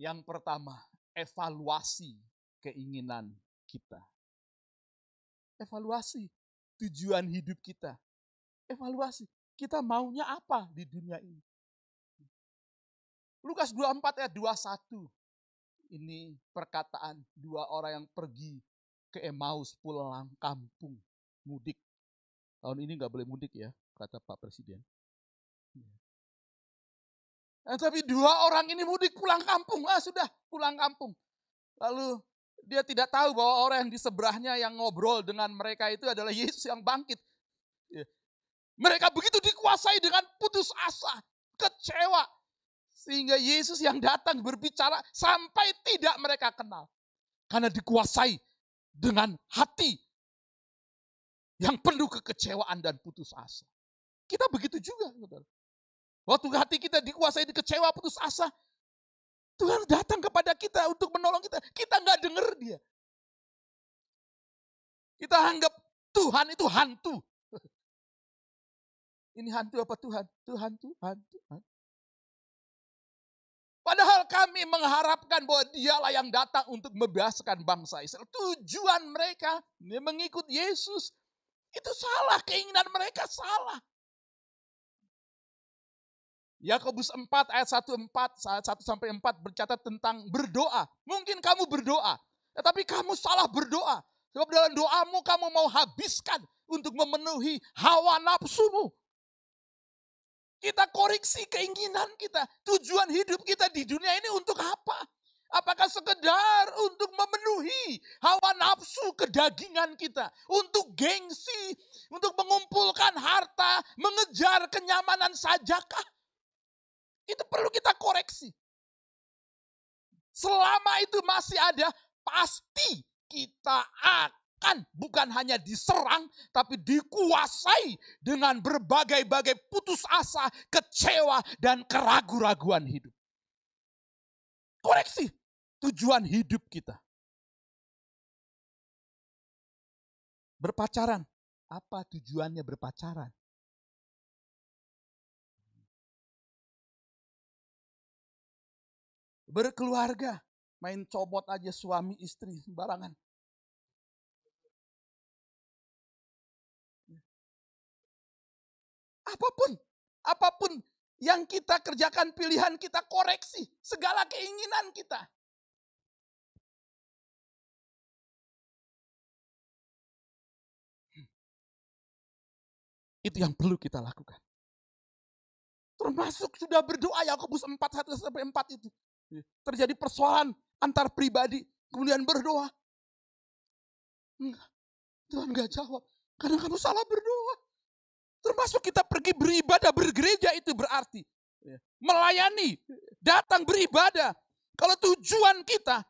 D: Yang pertama, evaluasi keinginan kita. Evaluasi tujuan hidup kita. Evaluasi kita maunya apa di dunia ini. Lukas 24 ayat 21. Ini perkataan dua orang yang pergi ke Emmaus pulang kampung mudik. Tahun ini nggak boleh mudik ya, kata Pak Presiden. Nah, tapi dua orang ini mudik pulang kampung. Ah sudah pulang kampung. Lalu dia tidak tahu bahwa orang yang di sebelahnya yang ngobrol dengan mereka itu adalah Yesus yang bangkit. Mereka begitu dikuasai dengan putus asa, kecewa. Sehingga Yesus yang datang berbicara sampai tidak mereka kenal. Karena dikuasai dengan hati yang penuh kekecewaan dan putus asa. Kita begitu juga, saudara. Waktu hati kita dikuasai kecewa putus asa, Tuhan datang kepada kita untuk menolong kita. Kita nggak dengar dia. Kita anggap Tuhan itu hantu. Ini hantu apa Tuhan? Tuhan, Tuhan, Tuhan. Padahal kami mengharapkan bahwa dialah yang datang untuk membebaskan bangsa Israel. Tujuan mereka mengikut Yesus. Itu salah, keinginan mereka salah. Yakobus 4 ayat 1 4 1 sampai 4 bercatat tentang berdoa. Mungkin kamu berdoa, tetapi kamu salah berdoa. Sebab dalam doamu kamu mau habiskan untuk memenuhi hawa nafsumu. Kita koreksi keinginan kita. Tujuan hidup kita di dunia ini untuk apa? Apakah sekedar untuk memenuhi hawa nafsu kedagingan kita? Untuk gengsi, untuk mengumpulkan harta, mengejar kenyamanan sajakah? Itu perlu kita koreksi. Selama itu masih ada, pasti kita akan bukan hanya diserang, tapi dikuasai dengan berbagai-bagai putus asa, kecewa, dan keraguan-raguan hidup. Koreksi tujuan hidup kita. Berpacaran, apa tujuannya berpacaran? Berkeluarga, main comot aja suami istri sembarangan. Apa pun, apa pun yang kita kerjakan, pilihan kita koreksi segala keinginan kita. Itu yang perlu kita lakukan. Termasuk sudah berdoa Yakobus 4 1 sampai 4 itu. Terjadi persoalan antar pribadi, kemudian berdoa. Tuhan gak jawab. Karena kamu salah berdoa. Termasuk kita pergi beribadah, bergereja itu berarti. Melayani, datang beribadah. Kalau tujuan kita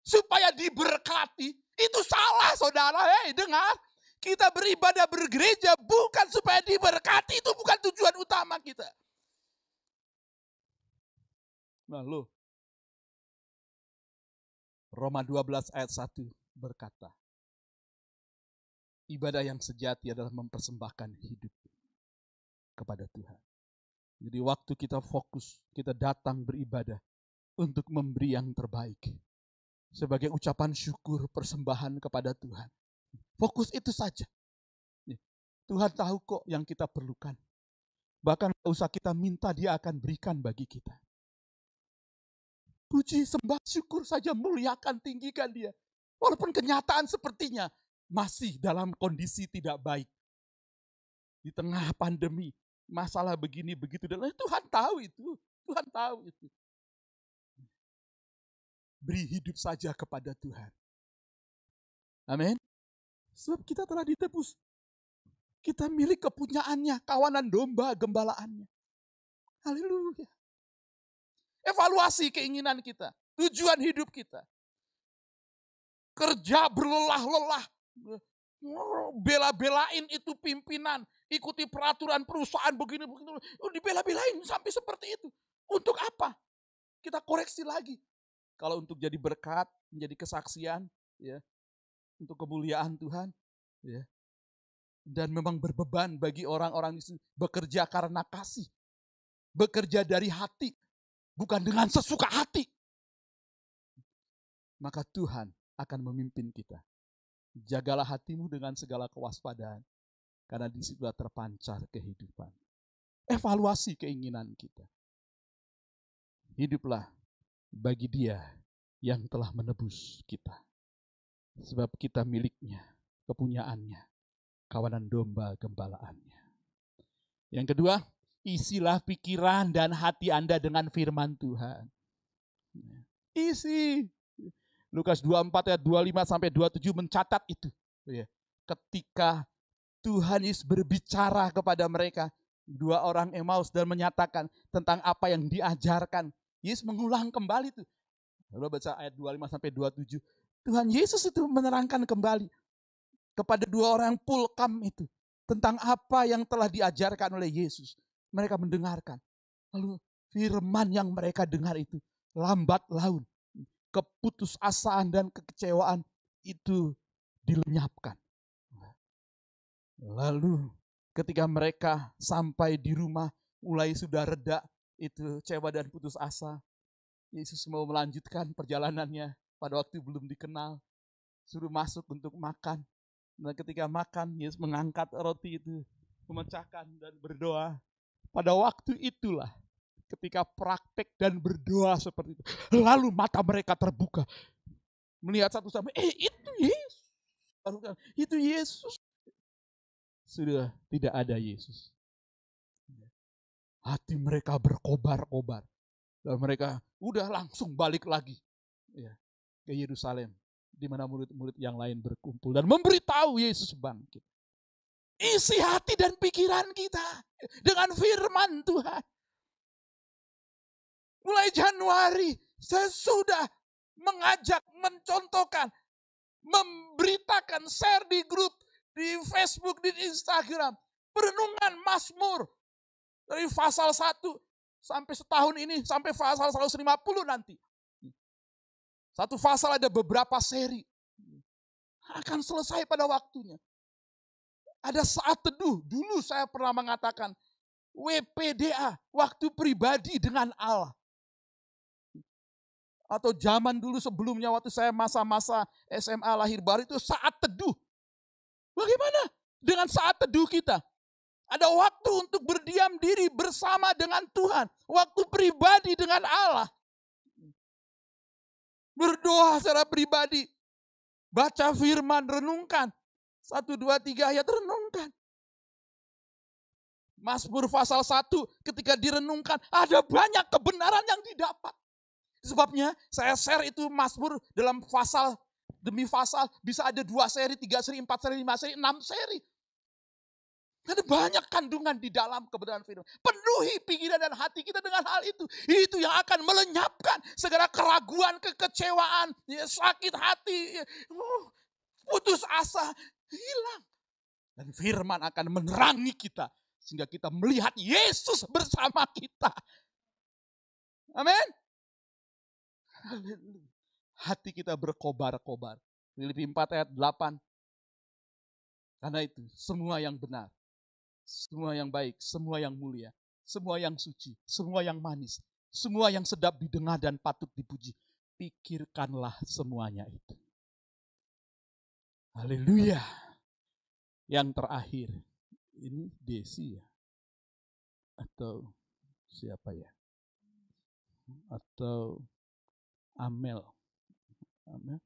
D: supaya diberkati, itu salah saudara. Hei dengar, kita beribadah bergereja bukan supaya diberkati, itu bukan tujuan utama kita. Nah lo, Roma 12 ayat 1 berkata, ibadah yang sejati adalah mempersembahkan hidup kepada Tuhan. Jadi waktu kita fokus, kita datang beribadah untuk memberi yang terbaik. Sebagai ucapan syukur persembahan kepada Tuhan. Fokus itu saja. Tuhan tahu kok yang kita perlukan. Bahkan usah kita minta dia akan berikan bagi kita. Puji, sembah, syukur saja, muliakan, tinggikan dia. Walaupun kenyataan sepertinya masih dalam kondisi tidak baik. Di tengah pandemi, masalah begini begitu dan Tuhan tahu itu, Tuhan tahu itu. Beri hidup saja kepada Tuhan. Amin. Sebab kita telah ditebus. Kita milik kepunyaannya, kawanan domba, gembalaannya. Haleluya. Evaluasi keinginan kita, tujuan hidup kita. Kerja berlelah-lelah, bela-belain itu pimpinan, ikuti peraturan perusahaan begini begitu, oh, dibela-belain sampai seperti itu. Untuk apa? Kita koreksi lagi. Kalau untuk jadi berkat, menjadi kesaksian, ya, untuk kemuliaan Tuhan, ya, dan memang berbeban bagi orang-orang itu bekerja karena kasih, bekerja dari hati, bukan dengan sesuka hati. Maka Tuhan akan memimpin kita. Jagalah hatimu dengan segala kewaspadaan, karena di situ terpancar kehidupan. Evaluasi keinginan kita. Hiduplah bagi dia yang telah menebus kita. Sebab kita miliknya, kepunyaannya, kawanan domba gembalaannya. Yang kedua, isilah pikiran dan hati Anda dengan firman Tuhan. Isi Lukas 24 ayat 25 sampai 27 mencatat itu. Ya. Ketika Tuhan Yesus berbicara kepada mereka, dua orang Emmaus dan menyatakan tentang apa yang diajarkan. Yesus mengulang kembali itu. Lalu baca ayat 25 sampai 27. Tuhan Yesus itu menerangkan kembali kepada dua orang pulkam itu tentang apa yang telah diajarkan oleh Yesus. Mereka mendengarkan. Lalu firman yang mereka dengar itu lambat laun keputusasaan dan kekecewaan itu dilenyapkan. Lalu ketika mereka sampai di rumah mulai sudah reda itu kecewa dan putus asa. Yesus mau melanjutkan perjalanannya pada waktu belum dikenal. Suruh masuk untuk makan. Dan ketika makan, Yesus mengangkat roti itu, memecahkan dan berdoa. Pada waktu itulah ketika praktek dan berdoa seperti itu. Lalu mata mereka terbuka. Melihat satu sama, eh itu Yesus. Itu Yesus. Sudah tidak ada Yesus. Hati mereka berkobar-kobar. Dan mereka udah langsung balik lagi ya, ke Yerusalem. Di mana murid-murid yang lain berkumpul dan memberitahu Yesus bangkit. Isi hati dan pikiran kita dengan firman Tuhan. Mulai Januari saya sudah mengajak, mencontohkan, memberitakan, share di grup, di Facebook, di Instagram. Perenungan Mazmur dari pasal 1 sampai setahun ini, sampai pasal 150 nanti. Satu pasal ada beberapa seri. Akan selesai pada waktunya. Ada saat teduh, dulu saya pernah mengatakan, WPDA, waktu pribadi dengan Allah atau zaman dulu sebelumnya waktu saya masa-masa SMA lahir baru itu saat teduh. Bagaimana dengan saat teduh kita? Ada waktu untuk berdiam diri bersama dengan Tuhan. Waktu pribadi dengan Allah. Berdoa secara pribadi. Baca firman, renungkan. Satu, dua, tiga ayat renungkan. Mazmur pasal 1 ketika direnungkan ada banyak kebenaran yang didapat. Sebabnya saya share itu Mazmur dalam pasal demi pasal bisa ada dua seri, tiga seri, empat seri, lima seri, enam seri. Ada banyak kandungan di dalam kebenaran firman. Penuhi pikiran dan hati kita dengan hal itu. Itu yang akan melenyapkan segala keraguan, kekecewaan, ya, sakit hati, ya, uh, putus asa, hilang. Dan firman akan menerangi kita. Sehingga kita melihat Yesus bersama kita. Amin. Hati kita berkobar-kobar. Filipi 4 ayat 8. Karena itu semua yang benar, semua yang baik, semua yang mulia, semua yang suci, semua yang manis, semua yang sedap didengar dan patut dipuji. Pikirkanlah semuanya itu. Haleluya. Yang terakhir, ini Desi ya? Atau siapa ya? Atau Amel. Amel.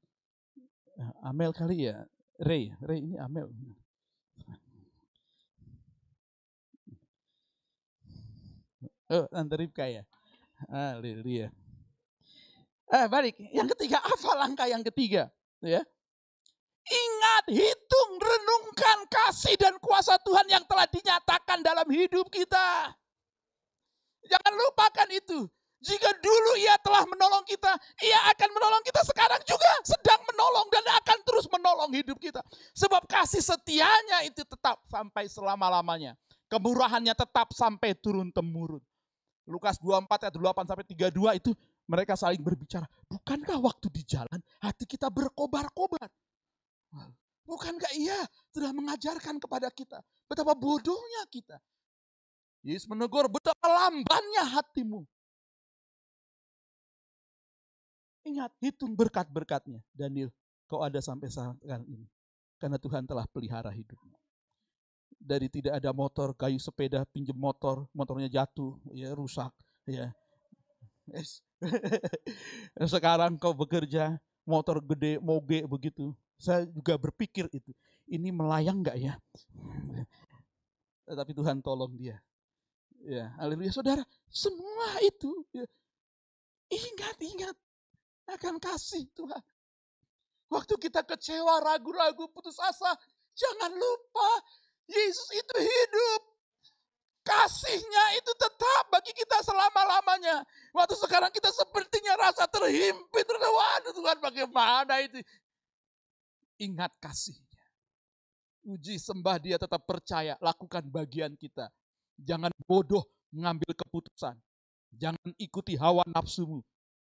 D: Amel kali ya? Ray, Ray ini Amel. Oh, Tante Ripka ya. Haleluya. Eh, balik. Yang ketiga, apa langkah yang ketiga? Ya. Ingat, hitung, renungkan kasih dan kuasa Tuhan yang telah dinyatakan dalam hidup kita. Jangan lupakan itu. Jika dulu ia telah menolong kita, ia akan menolong kita sekarang juga sedang menolong dan akan terus menolong hidup kita. Sebab kasih setianya itu tetap sampai selama-lamanya. Kemurahannya tetap sampai turun-temurun. Lukas 24 ayat 8 sampai 32 itu mereka saling berbicara. Bukankah waktu di jalan hati kita berkobar-kobar? Bukankah ia telah mengajarkan kepada kita betapa bodohnya kita? Yesus menegur betapa lambannya hatimu. Ingat, hitung berkat-berkatnya. Daniel, kau ada sampai saat ini. Karena Tuhan telah pelihara hidupmu dari tidak ada motor, kayu sepeda, pinjam motor, motornya jatuh, ya rusak, ya. Yes. Sekarang kau bekerja, motor gede, moge begitu. Saya juga berpikir itu, ini melayang nggak ya? Tapi Tuhan tolong dia. Ya, haleluya saudara, semua itu ya, ingat, ingat akan kasih Tuhan. Waktu kita kecewa, ragu-ragu, putus asa, jangan lupa Yesus itu hidup. Kasihnya itu tetap bagi kita selama-lamanya. Waktu sekarang kita sepertinya rasa terhimpit. Waduh Tuhan bagaimana itu. Ingat kasihnya. Uji sembah dia tetap percaya. Lakukan bagian kita. Jangan bodoh mengambil keputusan. Jangan ikuti hawa nafsumu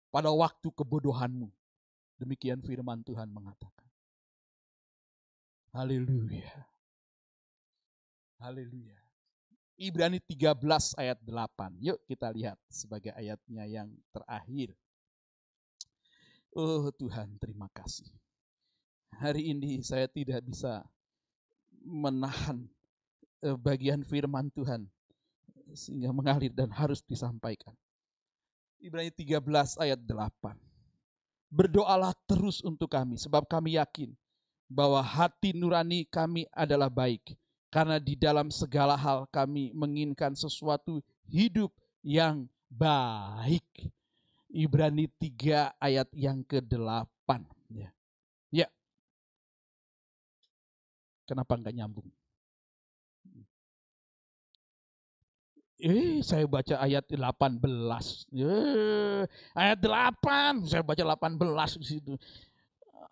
D: pada waktu kebodohanmu. Demikian firman Tuhan mengatakan. Haleluya. Haleluya. Ibrani 13 ayat 8. Yuk kita lihat sebagai ayatnya yang terakhir. Oh Tuhan, terima kasih. Hari ini saya tidak bisa menahan eh, bagian firman Tuhan sehingga mengalir dan harus disampaikan. Ibrani 13 ayat 8. Berdoalah terus untuk kami sebab kami yakin bahwa hati nurani kami adalah baik karena di dalam segala hal kami menginginkan sesuatu hidup yang baik. Ibrani 3 ayat yang ke-8. Ya. ya. Kenapa enggak nyambung? Eh, saya baca ayat 18. Eh, ayat 8, saya baca 18 di situ.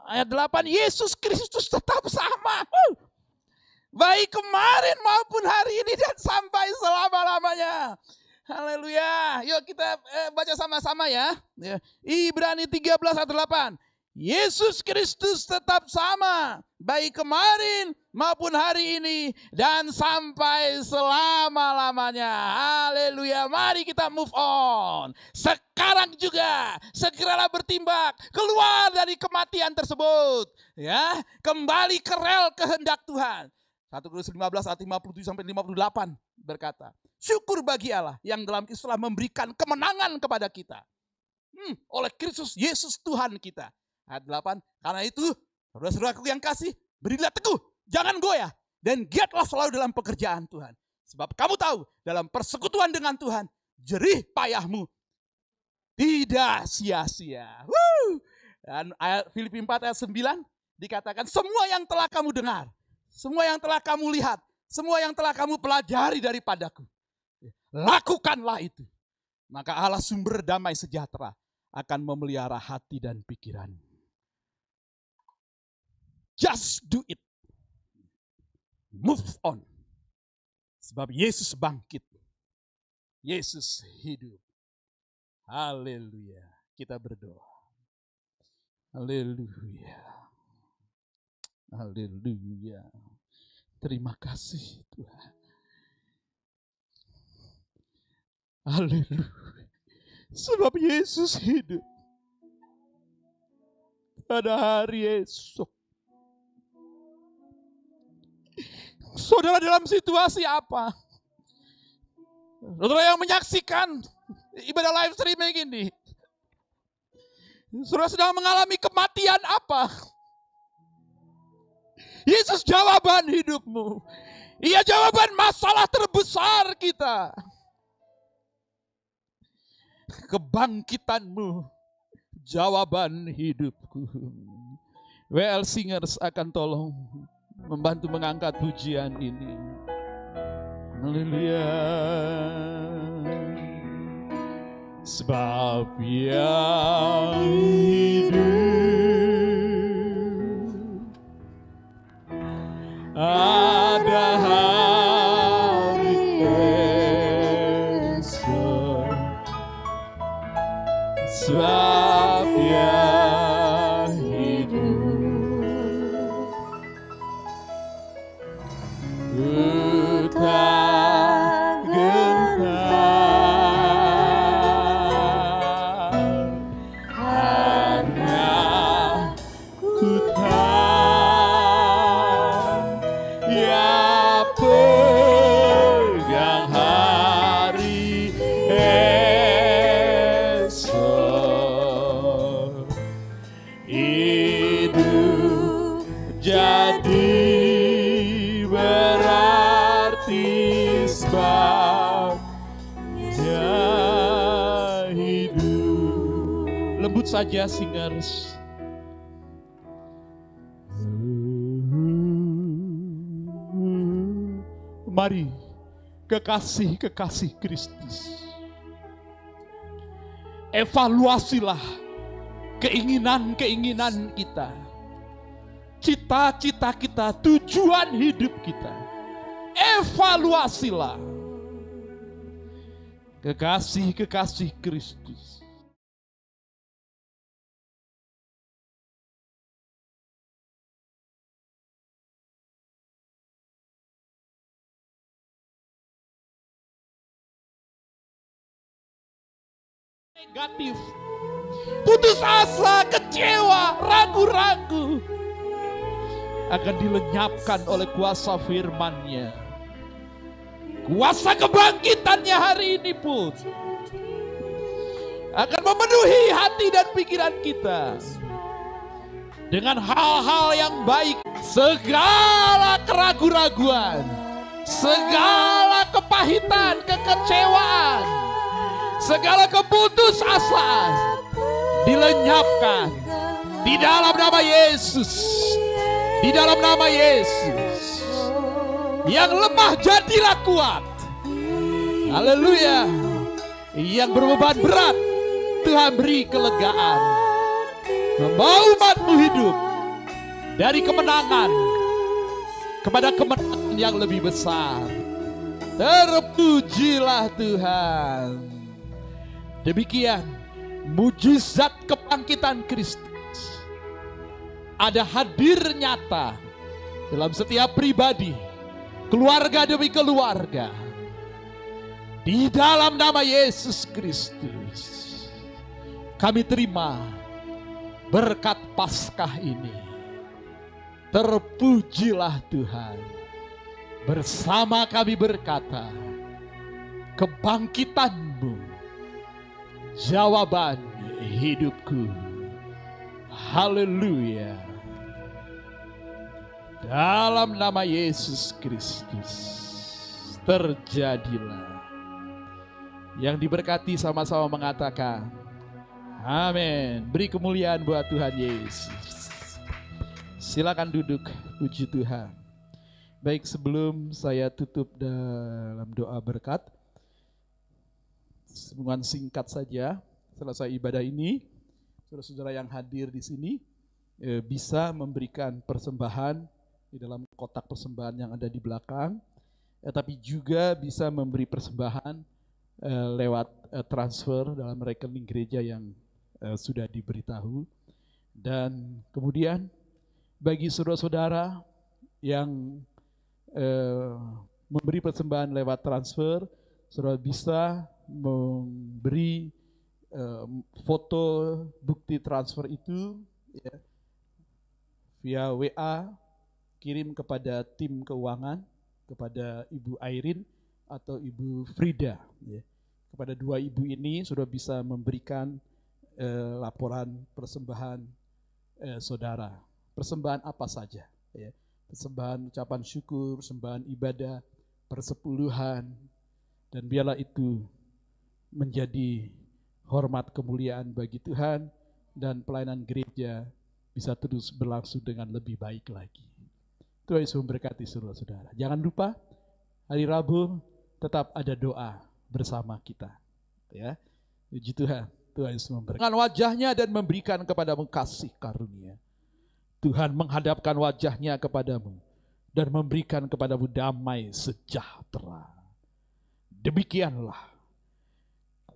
D: Ayat 8, Yesus Kristus tetap sama. Baik kemarin maupun hari ini dan sampai selama-lamanya. Haleluya. Yuk kita eh, baca sama-sama ya. ya. Ibrani 13 ayat 8. Yesus Kristus tetap sama, baik kemarin maupun hari ini dan sampai selama-lamanya. Haleluya. Mari kita move on. Sekarang juga segeralah bertimbang keluar dari kematian tersebut, ya. Kembali ke rel kehendak Tuhan. 1 Korintus 15 ayat 57 sampai 58 berkata, syukur bagi Allah yang dalam Kristus telah memberikan kemenangan kepada kita. Hmm, oleh Kristus Yesus Tuhan kita. Ayat 8, karena itu saudara-saudaraku yang kasih, berilah teguh, jangan goyah. Dan giatlah selalu dalam pekerjaan Tuhan. Sebab kamu tahu, dalam persekutuan dengan Tuhan, jerih payahmu tidak sia-sia. Dan ayat Filipi 4 ayat 9 dikatakan semua yang telah kamu dengar, semua yang telah kamu lihat, semua yang telah kamu pelajari daripadaku. Lakukanlah itu. Maka Allah sumber damai sejahtera akan memelihara hati dan pikiran. Just do it. Move on. Sebab Yesus bangkit. Yesus hidup. Haleluya. Kita berdoa. Haleluya. Haleluya. Terima kasih Tuhan. Haleluya. Sebab Yesus hidup. Pada hari esok. Saudara dalam situasi apa? Saudara yang menyaksikan ibadah live streaming ini. Saudara sedang mengalami kematian apa? Yesus jawaban hidupmu. Ia jawaban masalah terbesar kita. Kebangkitanmu jawaban hidupku. WL Singers akan tolong membantu mengangkat pujian ini. Haleluya. Sebab yang hidup ada saja singers. Mari kekasih-kekasih Kristus. Evaluasilah keinginan-keinginan kita. Cita-cita kita, tujuan hidup kita. Evaluasilah Kekasih-kekasih Kristus negatif putus asa, kecewa, ragu-ragu akan dilenyapkan oleh kuasa firman-Nya. Kuasa kebangkitannya hari ini pun akan memenuhi hati dan pikiran kita dengan hal-hal yang baik. Segala keraguan-raguan, segala kepahitan, kekecewaan, segala keputusasaan dilenyapkan di dalam nama Yesus. Di dalam nama Yesus. Yang lemah jadilah kuat. Haleluya. Yang berbeban berat Tuhan beri kelegaan. Membawa umatmu hidup dari kemenangan kepada kemenangan yang lebih besar. Terpujilah Tuhan. Demikian mujizat kebangkitan Kristus ada hadir nyata dalam setiap pribadi, keluarga demi keluarga. Di dalam nama Yesus Kristus, kami terima berkat Paskah ini. Terpujilah Tuhan. bersama kami berkata, kebangkitanmu, jawaban hidupku. Haleluya. Dalam nama Yesus Kristus, terjadilah. Yang diberkati sama-sama mengatakan, Amin. Beri kemuliaan buat Tuhan Yesus. Silakan duduk, puji Tuhan. Baik, sebelum saya tutup dalam doa berkat, semuanya singkat saja selesai ibadah ini, saudara-saudara yang hadir di sini eh, bisa memberikan persembahan di dalam kotak persembahan yang ada di belakang, eh, tapi juga bisa memberi persembahan eh, lewat eh, transfer dalam rekening gereja yang eh, sudah diberitahu. Dan kemudian bagi saudara-saudara yang eh, memberi persembahan lewat transfer, saudara bisa memberi eh, foto bukti transfer itu ya, via WA kirim kepada tim keuangan kepada Ibu Airin atau Ibu Frida. ya. Kepada dua ibu ini sudah bisa memberikan eh, laporan persembahan eh, saudara. Persembahan apa saja? Ya. Persembahan ucapan syukur, persembahan ibadah, persepuluhan, dan biarlah itu menjadi hormat kemuliaan bagi Tuhan dan pelayanan gereja bisa terus berlangsung dengan lebih baik lagi. Tuhan Yesus memberkati saudara-saudara. Jangan lupa hari Rabu tetap ada doa bersama kita. Ya, puji Tuhan. Tuhan Yesus memberkati. Wajahnya dan memberikan kepadamu kasih karunia. Tuhan menghadapkan wajahnya kepadamu dan memberikan kepadamu damai sejahtera. Demikianlah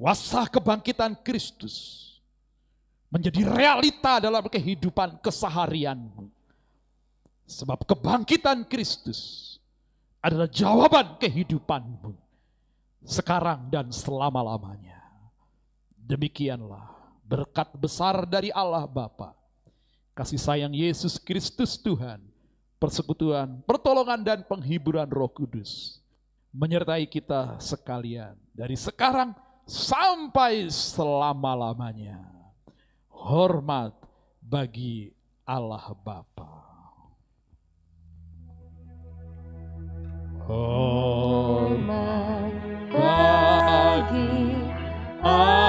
D: kuasa kebangkitan Kristus menjadi realita dalam kehidupan keseharianmu. Sebab kebangkitan Kristus adalah jawaban kehidupanmu sekarang dan selama-lamanya. Demikianlah berkat besar dari Allah Bapa, kasih sayang Yesus Kristus Tuhan, persekutuan, pertolongan dan penghiburan Roh Kudus menyertai kita sekalian dari sekarang sampai selama-lamanya. Hormat bagi Allah Bapa. Hormat bagi Allah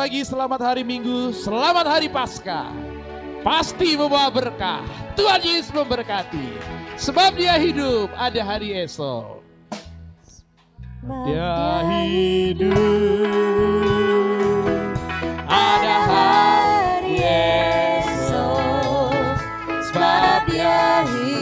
D: pagi, selamat hari Minggu, selamat hari Paskah. Pasti membawa berkah. Tuhan Yesus memberkati. Sebab dia hidup, ada hari esok. Dia hidup, ada hari esok. Sebab dia
B: hidup